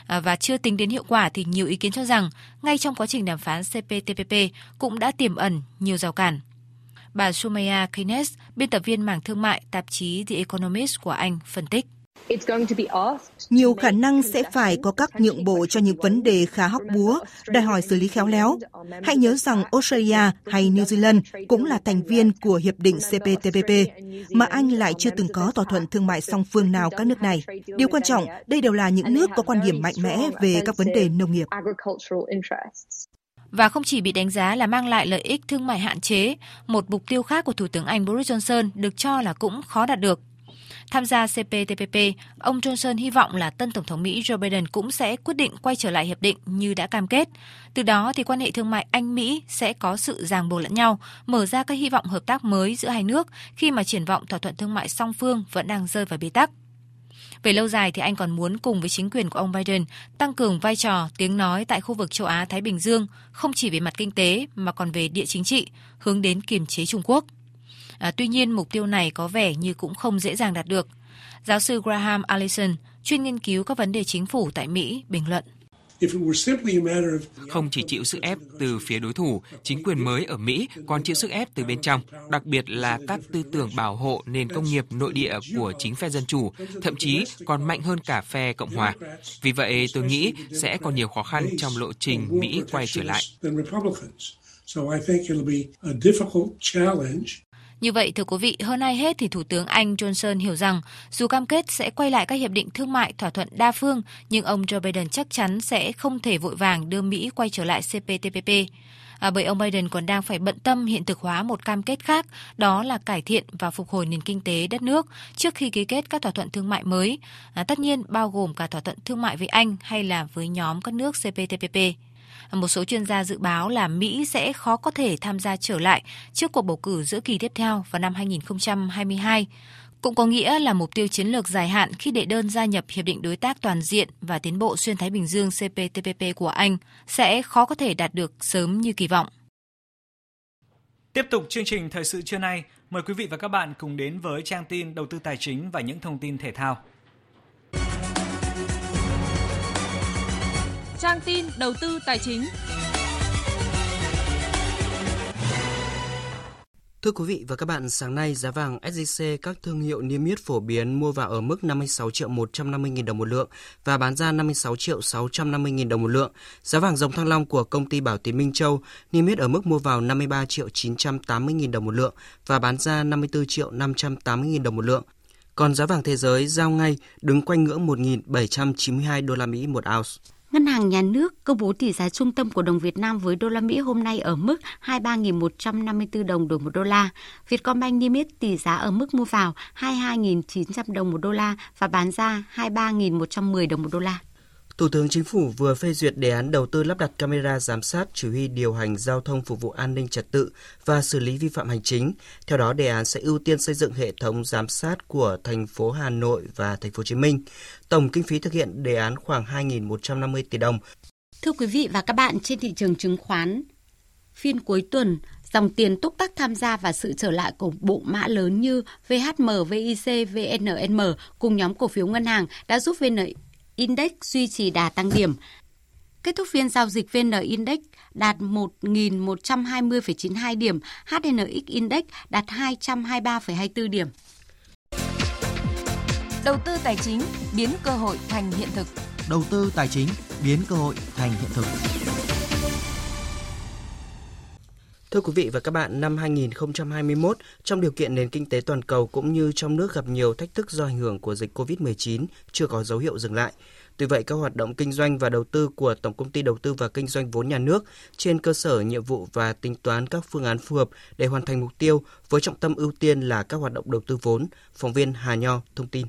À, và chưa tính đến hiệu quả thì nhiều ý kiến cho rằng ngay trong quá trình đàm phán CPTPP cũng đã tiềm ẩn nhiều rào cản. Bà Sumaya Keynes, biên tập viên mảng thương mại tạp chí The Economist của Anh, phân tích. Nhiều khả năng sẽ phải có các nhượng bộ cho những vấn đề khá hóc búa, đòi hỏi xử lý khéo léo. Hãy nhớ rằng Australia hay New Zealand cũng là thành viên của Hiệp định CPTPP, mà Anh lại chưa từng có thỏa thuận thương mại song phương nào các nước này. Điều quan trọng, đây đều là những nước có quan điểm mạnh mẽ về các vấn đề nông nghiệp. Và không chỉ bị đánh giá là mang lại lợi ích thương mại hạn chế, một mục tiêu khác của Thủ tướng Anh Boris Johnson được cho là cũng khó đạt được. Tham gia CPTPP, ông Johnson hy vọng là tân Tổng thống Mỹ Joe Biden cũng sẽ quyết định quay trở lại hiệp định như đã cam kết. Từ đó thì quan hệ thương mại Anh-Mỹ sẽ có sự ràng buộc lẫn nhau, mở ra các hy vọng hợp tác mới giữa hai nước khi mà triển vọng thỏa thuận thương mại song phương vẫn đang rơi vào bế tắc. Về lâu dài thì anh còn muốn cùng với chính quyền của ông Biden tăng cường vai trò tiếng nói tại khu vực châu Á Thái Bình Dương, không chỉ về mặt kinh tế mà còn về địa chính trị, hướng đến kiềm chế Trung Quốc. À, tuy nhiên, mục tiêu này có vẻ như cũng không dễ dàng đạt được. Giáo sư Graham Allison, chuyên nghiên cứu các vấn đề chính phủ tại Mỹ, bình luận. Không chỉ chịu sức ép từ phía đối thủ, chính quyền mới ở Mỹ còn chịu sức ép từ bên trong, đặc biệt là các tư tưởng bảo hộ nền công nghiệp nội địa của chính phe Dân Chủ, thậm chí còn mạnh hơn cả phe Cộng Hòa. Vì vậy, tôi nghĩ sẽ còn nhiều khó khăn trong lộ trình Mỹ quay trở lại. Như vậy, thưa quý vị, hơn ai hết thì Thủ tướng Anh Johnson hiểu rằng dù cam kết sẽ quay lại các hiệp định thương mại thỏa thuận đa phương, nhưng ông Joe Biden chắc chắn sẽ không thể vội vàng đưa Mỹ quay trở lại CPTPP. À, bởi ông Biden còn đang phải bận tâm hiện thực hóa một cam kết khác, đó là cải thiện và phục hồi nền kinh tế đất nước trước khi ký kết các thỏa thuận thương mại mới, à, tất nhiên bao gồm cả thỏa thuận thương mại với Anh hay là với nhóm các nước CPTPP. Một số chuyên gia dự báo là Mỹ sẽ khó có thể tham gia trở lại trước cuộc bầu cử giữa kỳ tiếp theo vào năm 2022 cũng có nghĩa là mục tiêu chiến lược dài hạn khi đệ đơn gia nhập Hiệp định Đối tác Toàn diện và Tiến bộ Xuyên Thái Bình Dương CPTPP của Anh sẽ khó có thể đạt được sớm như kỳ vọng. Tiếp tục chương trình Thời sự trưa nay, mời quý vị và các bạn cùng đến với trang tin đầu tư tài chính và những thông tin thể thao. Trang tin đầu tư tài chính. Thưa quý vị và các bạn, sáng nay giá vàng SJC các thương hiệu niêm yết phổ biến mua vào ở mức 56 triệu 150 000 đồng một lượng và bán ra 56 triệu 650 000 đồng một lượng. Giá vàng dòng thăng long của công ty Bảo Tín Minh Châu niêm yết ở mức mua vào 53 triệu 980 000 đồng một lượng và bán ra 54 triệu 580 000 đồng một lượng. Còn giá vàng thế giới giao ngay đứng quanh ngưỡng 1.792 đô la Mỹ một ounce. Ngân hàng Nhà nước công bố tỷ giá trung tâm của đồng Việt Nam với đô la Mỹ hôm nay ở mức 23.154 đồng đổi một đô la. Vietcombank niêm yết tỷ giá ở mức mua vào 22.900 đồng một đô la và bán ra 23.110 đồng một đô la. Thủ tướng Chính phủ vừa phê duyệt đề án đầu tư lắp đặt camera giám sát chỉ huy điều hành giao thông phục vụ an ninh trật tự và xử lý vi phạm hành chính. Theo đó, đề án sẽ ưu tiên xây dựng hệ thống giám sát của thành phố Hà Nội và thành phố Hồ Chí Minh. Tổng kinh phí thực hiện đề án khoảng 2.150 tỷ đồng. Thưa quý vị và các bạn, trên thị trường chứng khoán, phiên cuối tuần, dòng tiền túc tắc tham gia và sự trở lại của bộ mã lớn như VHM, VIC, VNM cùng nhóm cổ phiếu ngân hàng đã giúp VN Index duy trì đà tăng điểm. Kết thúc phiên giao dịch VN Index đạt 1.120,92 điểm, HNX Index đạt 223,24 điểm. Đầu tư tài chính biến cơ hội thành hiện thực. Đầu tư tài chính biến cơ hội thành hiện thực. Thưa quý vị và các bạn, năm 2021, trong điều kiện nền kinh tế toàn cầu cũng như trong nước gặp nhiều thách thức do ảnh hưởng của dịch COVID-19 chưa có dấu hiệu dừng lại. Tuy vậy, các hoạt động kinh doanh và đầu tư của Tổng công ty Đầu tư và Kinh doanh vốn nhà nước trên cơ sở nhiệm vụ và tính toán các phương án phù hợp để hoàn thành mục tiêu với trọng tâm ưu tiên là các hoạt động đầu tư vốn. Phóng viên Hà Nho thông tin.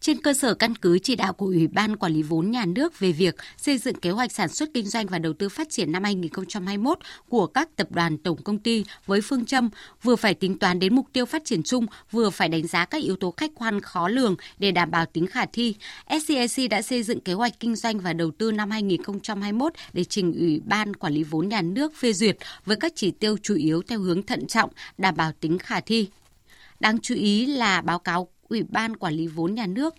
Trên cơ sở căn cứ chỉ đạo của Ủy ban Quản lý vốn nhà nước về việc xây dựng kế hoạch sản xuất kinh doanh và đầu tư phát triển năm 2021 của các tập đoàn tổng công ty với phương châm vừa phải tính toán đến mục tiêu phát triển chung, vừa phải đánh giá các yếu tố khách quan khó lường để đảm bảo tính khả thi. SCAC đã xây dựng kế hoạch kinh doanh và đầu tư năm 2021 để trình Ủy ban Quản lý vốn nhà nước phê duyệt với các chỉ tiêu chủ yếu theo hướng thận trọng, đảm bảo tính khả thi. Đáng chú ý là báo cáo Ủy ban Quản lý vốn nhà nước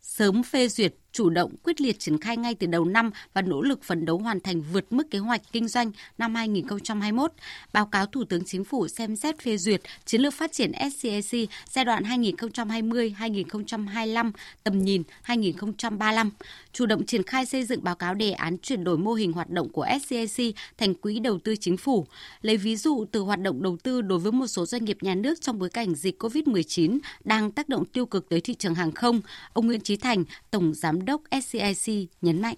sớm phê duyệt chủ động quyết liệt triển khai ngay từ đầu năm và nỗ lực phấn đấu hoàn thành vượt mức kế hoạch kinh doanh năm 2021. Báo cáo Thủ tướng Chính phủ xem xét phê duyệt chiến lược phát triển SCAC giai đoạn 2020-2025, tầm nhìn 2035, chủ động triển khai xây dựng báo cáo đề án chuyển đổi mô hình hoạt động của SCAC thành quỹ đầu tư chính phủ. Lấy ví dụ từ hoạt động đầu tư đối với một số doanh nghiệp nhà nước trong bối cảnh dịch COVID-19 đang tác động tiêu cực tới thị trường hàng không, ông Nguyễn Chí Thành, Tổng Giám đốc SCIC nhấn mạnh.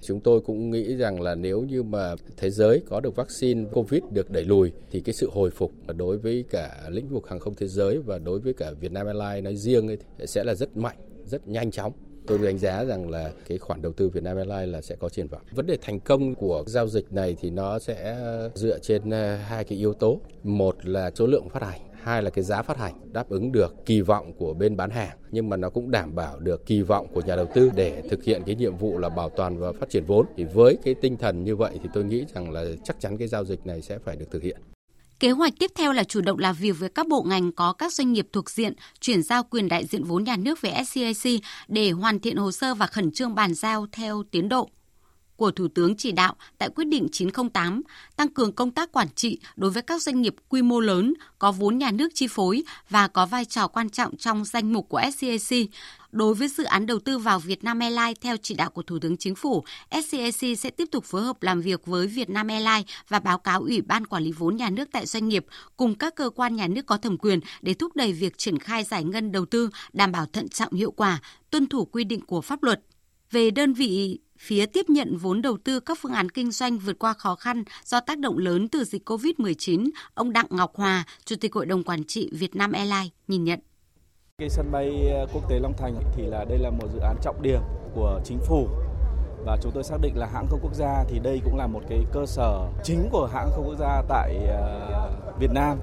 Chúng tôi cũng nghĩ rằng là nếu như mà thế giới có được vaccine COVID được đẩy lùi thì cái sự hồi phục đối với cả lĩnh vực hàng không thế giới và đối với cả Vietnam Airlines nói riêng ấy, sẽ là rất mạnh, rất nhanh chóng. Tôi đánh giá rằng là cái khoản đầu tư Vietnam Airlines là sẽ có triển vọng. Vấn đề thành công của giao dịch này thì nó sẽ dựa trên ờ, hai cái yếu tố. Một là số lượng phát hành hai là cái giá phát hành đáp ứng được kỳ vọng của bên bán hàng nhưng mà nó cũng đảm bảo được kỳ vọng của nhà đầu tư để thực hiện cái nhiệm vụ là bảo toàn và phát triển vốn thì với cái tinh thần như vậy thì tôi nghĩ rằng là chắc chắn cái giao dịch này sẽ phải được thực hiện. Kế hoạch tiếp theo là chủ động làm việc với các bộ ngành có các doanh nghiệp thuộc diện, chuyển giao quyền đại diện vốn nhà nước về SCIC để hoàn thiện hồ sơ và khẩn trương bàn giao theo tiến độ của Thủ tướng chỉ đạo tại quyết định 908 tăng cường công tác quản trị đối với các doanh nghiệp quy mô lớn có vốn nhà nước chi phối và có vai trò quan trọng trong danh mục của SCAC. Đối với dự án đầu tư vào Vietnam Airlines theo chỉ đạo của Thủ tướng Chính phủ, SCAC sẽ tiếp tục phối hợp làm việc với Vietnam Airlines và báo cáo Ủy ban Quản lý vốn nhà nước tại doanh nghiệp cùng các cơ quan nhà nước có thẩm quyền để thúc đẩy việc triển khai giải ngân đầu tư, đảm bảo thận trọng hiệu quả, tuân thủ quy định của pháp luật. Về đơn vị phía tiếp nhận vốn đầu tư các phương án kinh doanh vượt qua khó khăn do tác động lớn từ dịch COVID-19, ông Đặng Ngọc Hòa, Chủ tịch Hội đồng Quản trị Việt Nam Airlines nhìn nhận. Cái sân bay ờ, quốc tế Long Thành thì là đây là một dự án trọng điểm của chính phủ và chúng tôi xác định là hãng không quốc gia thì đây cũng là một cái cơ sở chính của hãng không quốc gia tại ờ, Việt Nam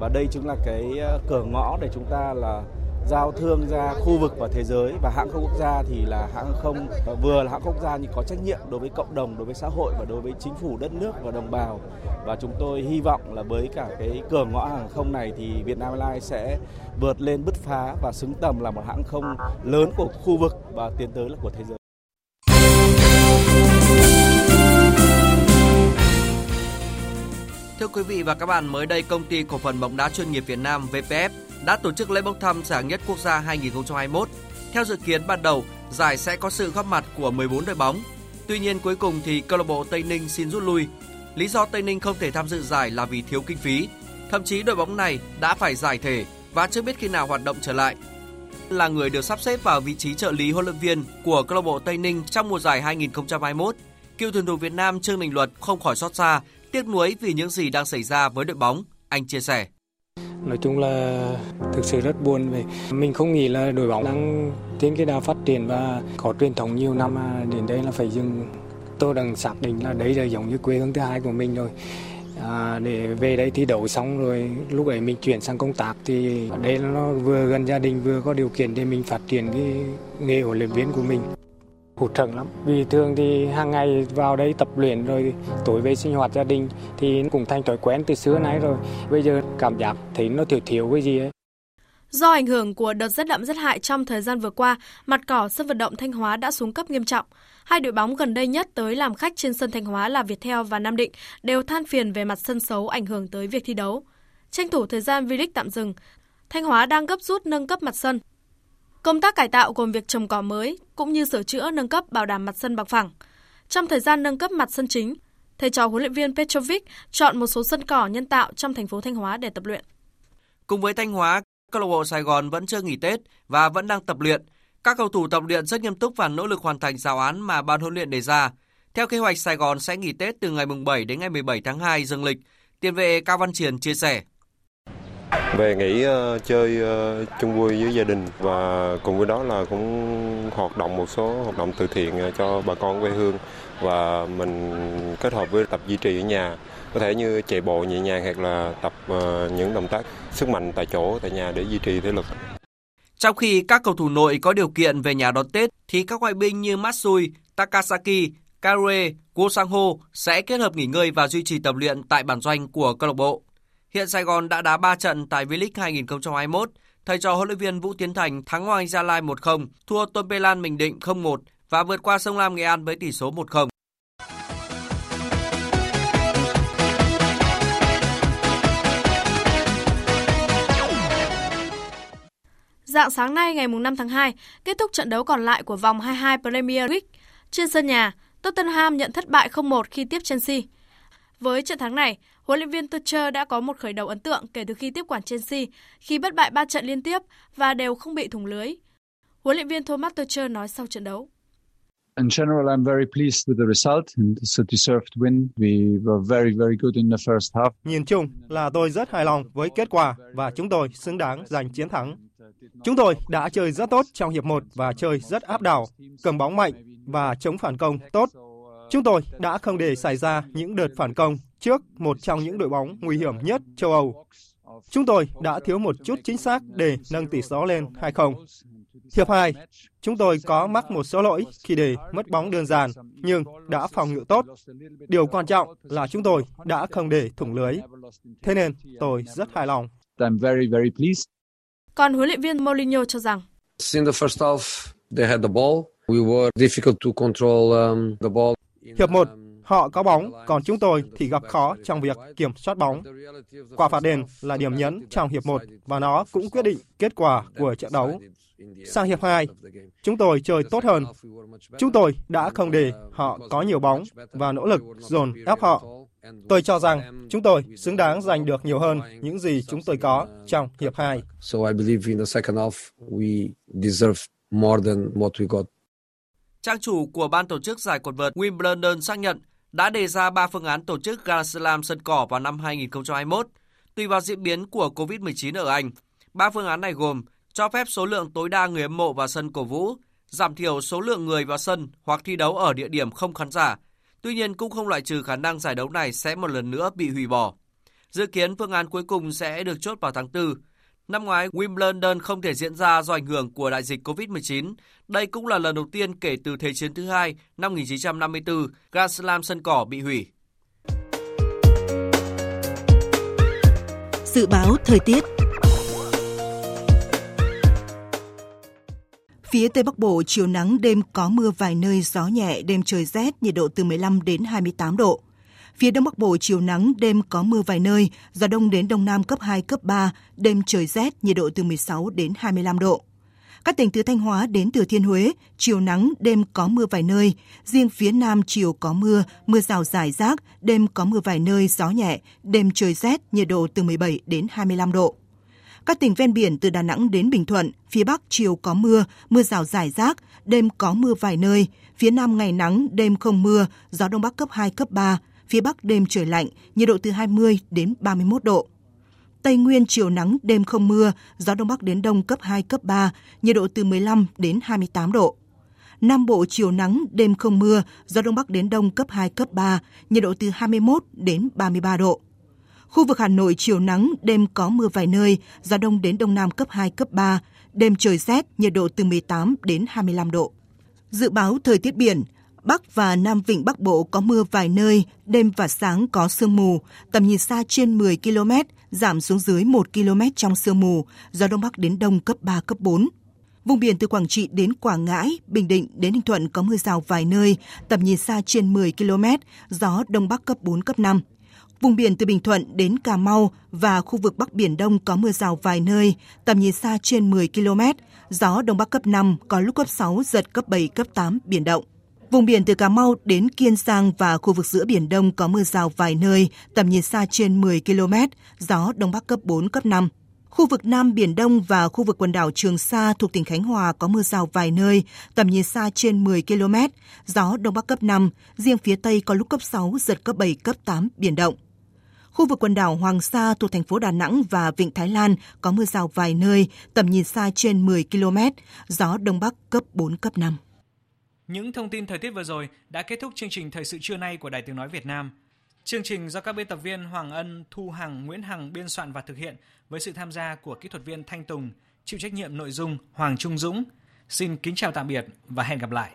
và đây chính là cái ờ, cửa ngõ để chúng ta là giao thương ra khu vực và thế giới và hãng không quốc gia thì là hãng không ờ, vừa là hãng không quốc gia nhưng có trách nhiệm đối với cộng đồng, đối với xã hội và đối với chính phủ đất nước và đồng bào và chúng tôi hy vọng là với cả cái cửa ngõ hàng không này thì Vietnam Airlines sẽ vượt lên bứt phá và xứng tầm là một hãng không lớn của khu vực và tiến tới là của thế giới. Thưa quý vị và các bạn, mới đây công ty cổ phần bóng đá chuyên nghiệp Việt Nam VPF đã tổ chức lễ bốc thăm giải nhất quốc gia 2021. Theo dự kiến ban đầu, giải sẽ có sự góp mặt của 14 đội bóng. Tuy nhiên cuối cùng thì câu lạc bộ Tây Ninh xin rút lui. Lý do Tây Ninh không thể tham dự giải là vì thiếu kinh phí. Thậm chí đội bóng này đã phải giải thể và chưa biết khi nào hoạt động trở lại. Là người được sắp xếp vào vị trí trợ lý huấn luyện viên của câu lạc bộ Tây Ninh trong mùa giải 2021, cựu tuyển thủ Việt Nam Trương Đình Luật không khỏi xót xa, tiếc nuối vì những gì đang xảy ra với đội bóng. Anh chia sẻ. Nói chung là thực sự rất buồn về mình không nghĩ là đội bóng đang trên cái đà phát triển và có truyền thống nhiều năm đến đây là phải dừng. Tôi đang xác định là đấy là giống như quê hương thứ hai của mình rồi. À, để về đây thi đấu xong rồi lúc ấy mình chuyển sang công tác thì đây nó vừa gần gia đình vừa có điều kiện để mình phát triển cái nghề huấn luyện viên của mình hụt hẫng lắm vì thường thì hàng ngày vào đây tập luyện rồi tối về sinh hoạt gia đình thì cũng thành thói quen từ xưa nay rồi bây giờ cảm giác thấy nó thiếu thiếu cái gì ấy Do ảnh hưởng của đợt rét đậm rét hại trong thời gian vừa qua, mặt cỏ sân vận động Thanh Hóa đã xuống cấp nghiêm trọng. Hai đội bóng gần đây nhất tới làm khách trên sân Thanh Hóa là Viettel và Nam Định đều than phiền về mặt sân xấu ảnh hưởng tới việc thi đấu. Tranh thủ thời gian V-League tạm dừng, Thanh Hóa đang gấp rút nâng cấp mặt sân. Công tác cải tạo gồm việc trồng cỏ mới cũng như sửa chữa nâng cấp bảo đảm mặt sân bằng phẳng. Trong thời gian nâng cấp mặt sân chính, thầy trò huấn luyện viên Petrovic chọn một số sân cỏ nhân tạo trong thành phố Thanh Hóa để tập luyện. Cùng với Thanh Hóa, câu lạc bộ Sài Gòn vẫn chưa nghỉ Tết và vẫn đang tập luyện. Các cầu thủ tập luyện rất nghiêm túc và nỗ lực hoàn thành giáo án mà ban huấn luyện đề ra. Theo kế hoạch, Sài Gòn sẽ nghỉ Tết từ ngày 7 đến ngày 17 tháng 2 dương lịch. Tiền vệ Cao Văn Triển chia sẻ. Về nghỉ uh, chơi uh, chung vui với gia đình và cùng với đó là cũng hoạt động một số hoạt động từ thiện ờ, cho bà con quê hương và mình kết hợp với tập duy trì ở nhà có thể như chạy bộ nhẹ nhàng hoặc là tập uh, những động tác sức mạnh tại chỗ tại nhà để duy trì thể lực. Trong khi các cầu thủ nội có điều kiện về nhà đón Tết thì các ngoại binh như Matsui, Takasaki, Karue, Go Sang Ho sẽ kết hợp nghỉ ngơi và duy trì tập luyện tại bản doanh của câu lạc bộ. Hiện Sài Gòn đã đá 3 trận tại V-League 2021. Thầy trò huấn luyện viên Vũ Tiến Thành thắng Hoàng Gia Lai 1-0, thua Tôn Pê Lan Bình Định 0-1 và vượt qua Sông Lam Nghệ An với tỷ số 1-0. Dạng sáng nay ngày 5 tháng 2, kết thúc trận đấu còn lại của vòng 22 Premier League. Trên sân nhà, Tottenham nhận thất bại 0-1 khi tiếp Chelsea. Với trận thắng này, huấn luyện viên Tuchel đã có một khởi đầu ấn tượng kể từ khi tiếp quản Chelsea khi bất bại 3 trận liên tiếp và đều không bị thủng lưới. Huấn luyện viên Thomas Tuchel nói sau trận đấu. In general, I'm very pleased with the result and it's a deserved win. We were very, very good in the first half. Nhìn chung là tôi rất hài lòng với kết quả và chúng tôi xứng đáng giành chiến thắng. Chúng tôi đã chơi rất tốt trong hiệp 1 và chơi rất áp đảo, cầm bóng mạnh và chống phản công tốt. Chúng tôi đã không để xảy ra những đợt phản công trước một trong những đội bóng nguy hiểm nhất châu Âu. Chúng tôi đã thiếu một chút chính xác để nâng tỷ số lên 2-0. Hiệp 2, chúng tôi có mắc một số lỗi khi để mất bóng đơn giản, nhưng đã phòng ngự tốt. Điều quan trọng là chúng tôi đã không để thủng lưới. Thế nên tôi rất hài lòng. I'm very, very pleased. Còn huấn luyện viên Mourinho cho rằng In the first half, they had the ball. We were difficult to control um, the ball. Hiệp 1, họ có bóng, còn chúng tôi thì gặp khó trong việc kiểm soát bóng. Quả phạt đền là điểm nhấn trong hiệp 1 và nó cũng quyết định kết quả của trận đấu. Sang hiệp 2, chúng tôi chơi tốt hơn. Chúng tôi đã không để họ có nhiều bóng và nỗ lực dồn ép họ. Tôi cho rằng chúng tôi xứng đáng giành được nhiều hơn những gì chúng tôi có trong hiệp 2. So I believe in the second half we deserve more than what we got. Trang chủ của ban tổ chức giải quần vợt Wimbledon xác nhận đã đề ra 3 phương án tổ chức Grand Slam sân cỏ vào năm 2021. Tùy vào diễn biến của COVID-19 ở Anh, ba phương án này gồm cho phép số lượng tối đa người hâm mộ vào sân cổ vũ, giảm thiểu số lượng người vào sân hoặc thi đấu ở địa điểm không khán giả. Tuy nhiên cũng không loại trừ khả năng giải đấu này sẽ một lần nữa bị hủy bỏ. Dự kiến phương án cuối cùng sẽ được chốt vào tháng 4. Năm ngoái, Wimbledon không thể diễn ra do ảnh hưởng của đại dịch COVID-19. Đây cũng là lần đầu tiên kể từ Thế chiến thứ hai năm 1954, Grand Slam sân cỏ bị hủy. Dự báo thời tiết Phía Tây Bắc Bộ chiều nắng đêm có mưa vài nơi gió nhẹ đêm trời rét nhiệt độ từ 15 đến 28 độ. Phía Đông Bắc Bộ chiều nắng đêm có mưa vài nơi gió đông đến đông nam cấp 2 cấp 3 đêm trời rét nhiệt độ từ 16 đến 25 độ. Các tỉnh từ Thanh Hóa đến Thừa Thiên Huế, chiều nắng, đêm có mưa vài nơi. Riêng phía Nam chiều có mưa, mưa rào rải rác, đêm có mưa vài nơi, gió nhẹ, đêm trời rét, nhiệt độ từ 17 đến 25 độ. Các tỉnh ven biển từ Đà Nẵng đến Bình Thuận, phía Bắc chiều có mưa, mưa rào rải rác, đêm có mưa vài nơi, phía Nam ngày nắng, đêm không mưa, gió Đông Bắc cấp 2, cấp 3, phía Bắc đêm trời lạnh, nhiệt độ từ 20 đến 31 độ. Tây Nguyên chiều nắng, đêm không mưa, gió Đông Bắc đến Đông cấp 2, cấp 3, nhiệt độ từ 15 đến 28 độ. Nam Bộ chiều nắng, đêm không mưa, gió Đông Bắc đến Đông cấp 2, cấp 3, nhiệt độ từ 21 đến 33 độ. Khu vực Hà Nội chiều nắng, đêm có mưa vài nơi, gió Đông đến Đông Nam cấp 2, cấp 3, đêm trời rét, nhiệt độ từ 18 đến 25 độ. Dự báo thời tiết biển, Bắc và Nam Vịnh Bắc Bộ có mưa vài nơi, đêm và sáng có sương mù, tầm nhìn xa trên 10 km, giảm xuống dưới 1 km trong sương mù, gió Đông Bắc đến Đông cấp 3, cấp 4. Vùng biển từ Quảng Trị đến Quảng Ngãi, Bình Định đến Ninh Thuận có mưa rào vài nơi, tầm nhìn xa trên 10 km, gió Đông Bắc cấp 4, cấp 5. Vùng biển từ Bình Thuận đến Cà Mau và khu vực Bắc Biển Đông có mưa rào vài nơi, tầm nhìn xa trên 10 km, gió Đông Bắc cấp 5, có lúc cấp 6, giật cấp 7, cấp 8, biển động. Vùng biển từ Cà Mau đến Kiên Giang và khu vực giữa Biển Đông có mưa rào vài nơi, tầm nhìn xa trên 10 km, gió Đông Bắc cấp 4, cấp 5. Khu vực Nam Biển Đông và khu vực quần đảo Trường Sa thuộc tỉnh Khánh Hòa có mưa rào vài nơi, tầm nhìn xa trên 10 km, gió Đông Bắc cấp 5, riêng phía Tây có lúc cấp 6, giật cấp 7, cấp 8, biển động. Khu vực quần đảo Hoàng Sa thuộc thành phố Đà Nẵng và Vịnh Thái Lan có mưa rào vài nơi, tầm nhìn xa trên 10 km, gió Đông Bắc cấp 4, cấp 5. Những thông tin thời tiết vừa rồi đã kết thúc chương trình Thời sự trưa nay của Đài Tiếng Nói Việt Nam. Chương trình do các biên tập viên Hoàng Ân, Thu Hằng, Nguyễn Hằng biên soạn và thực hiện với sự tham gia của kỹ thuật viên Thanh Tùng, chịu trách nhiệm nội dung Hoàng Trung Dũng. Xin kính chào tạm biệt và hẹn gặp lại.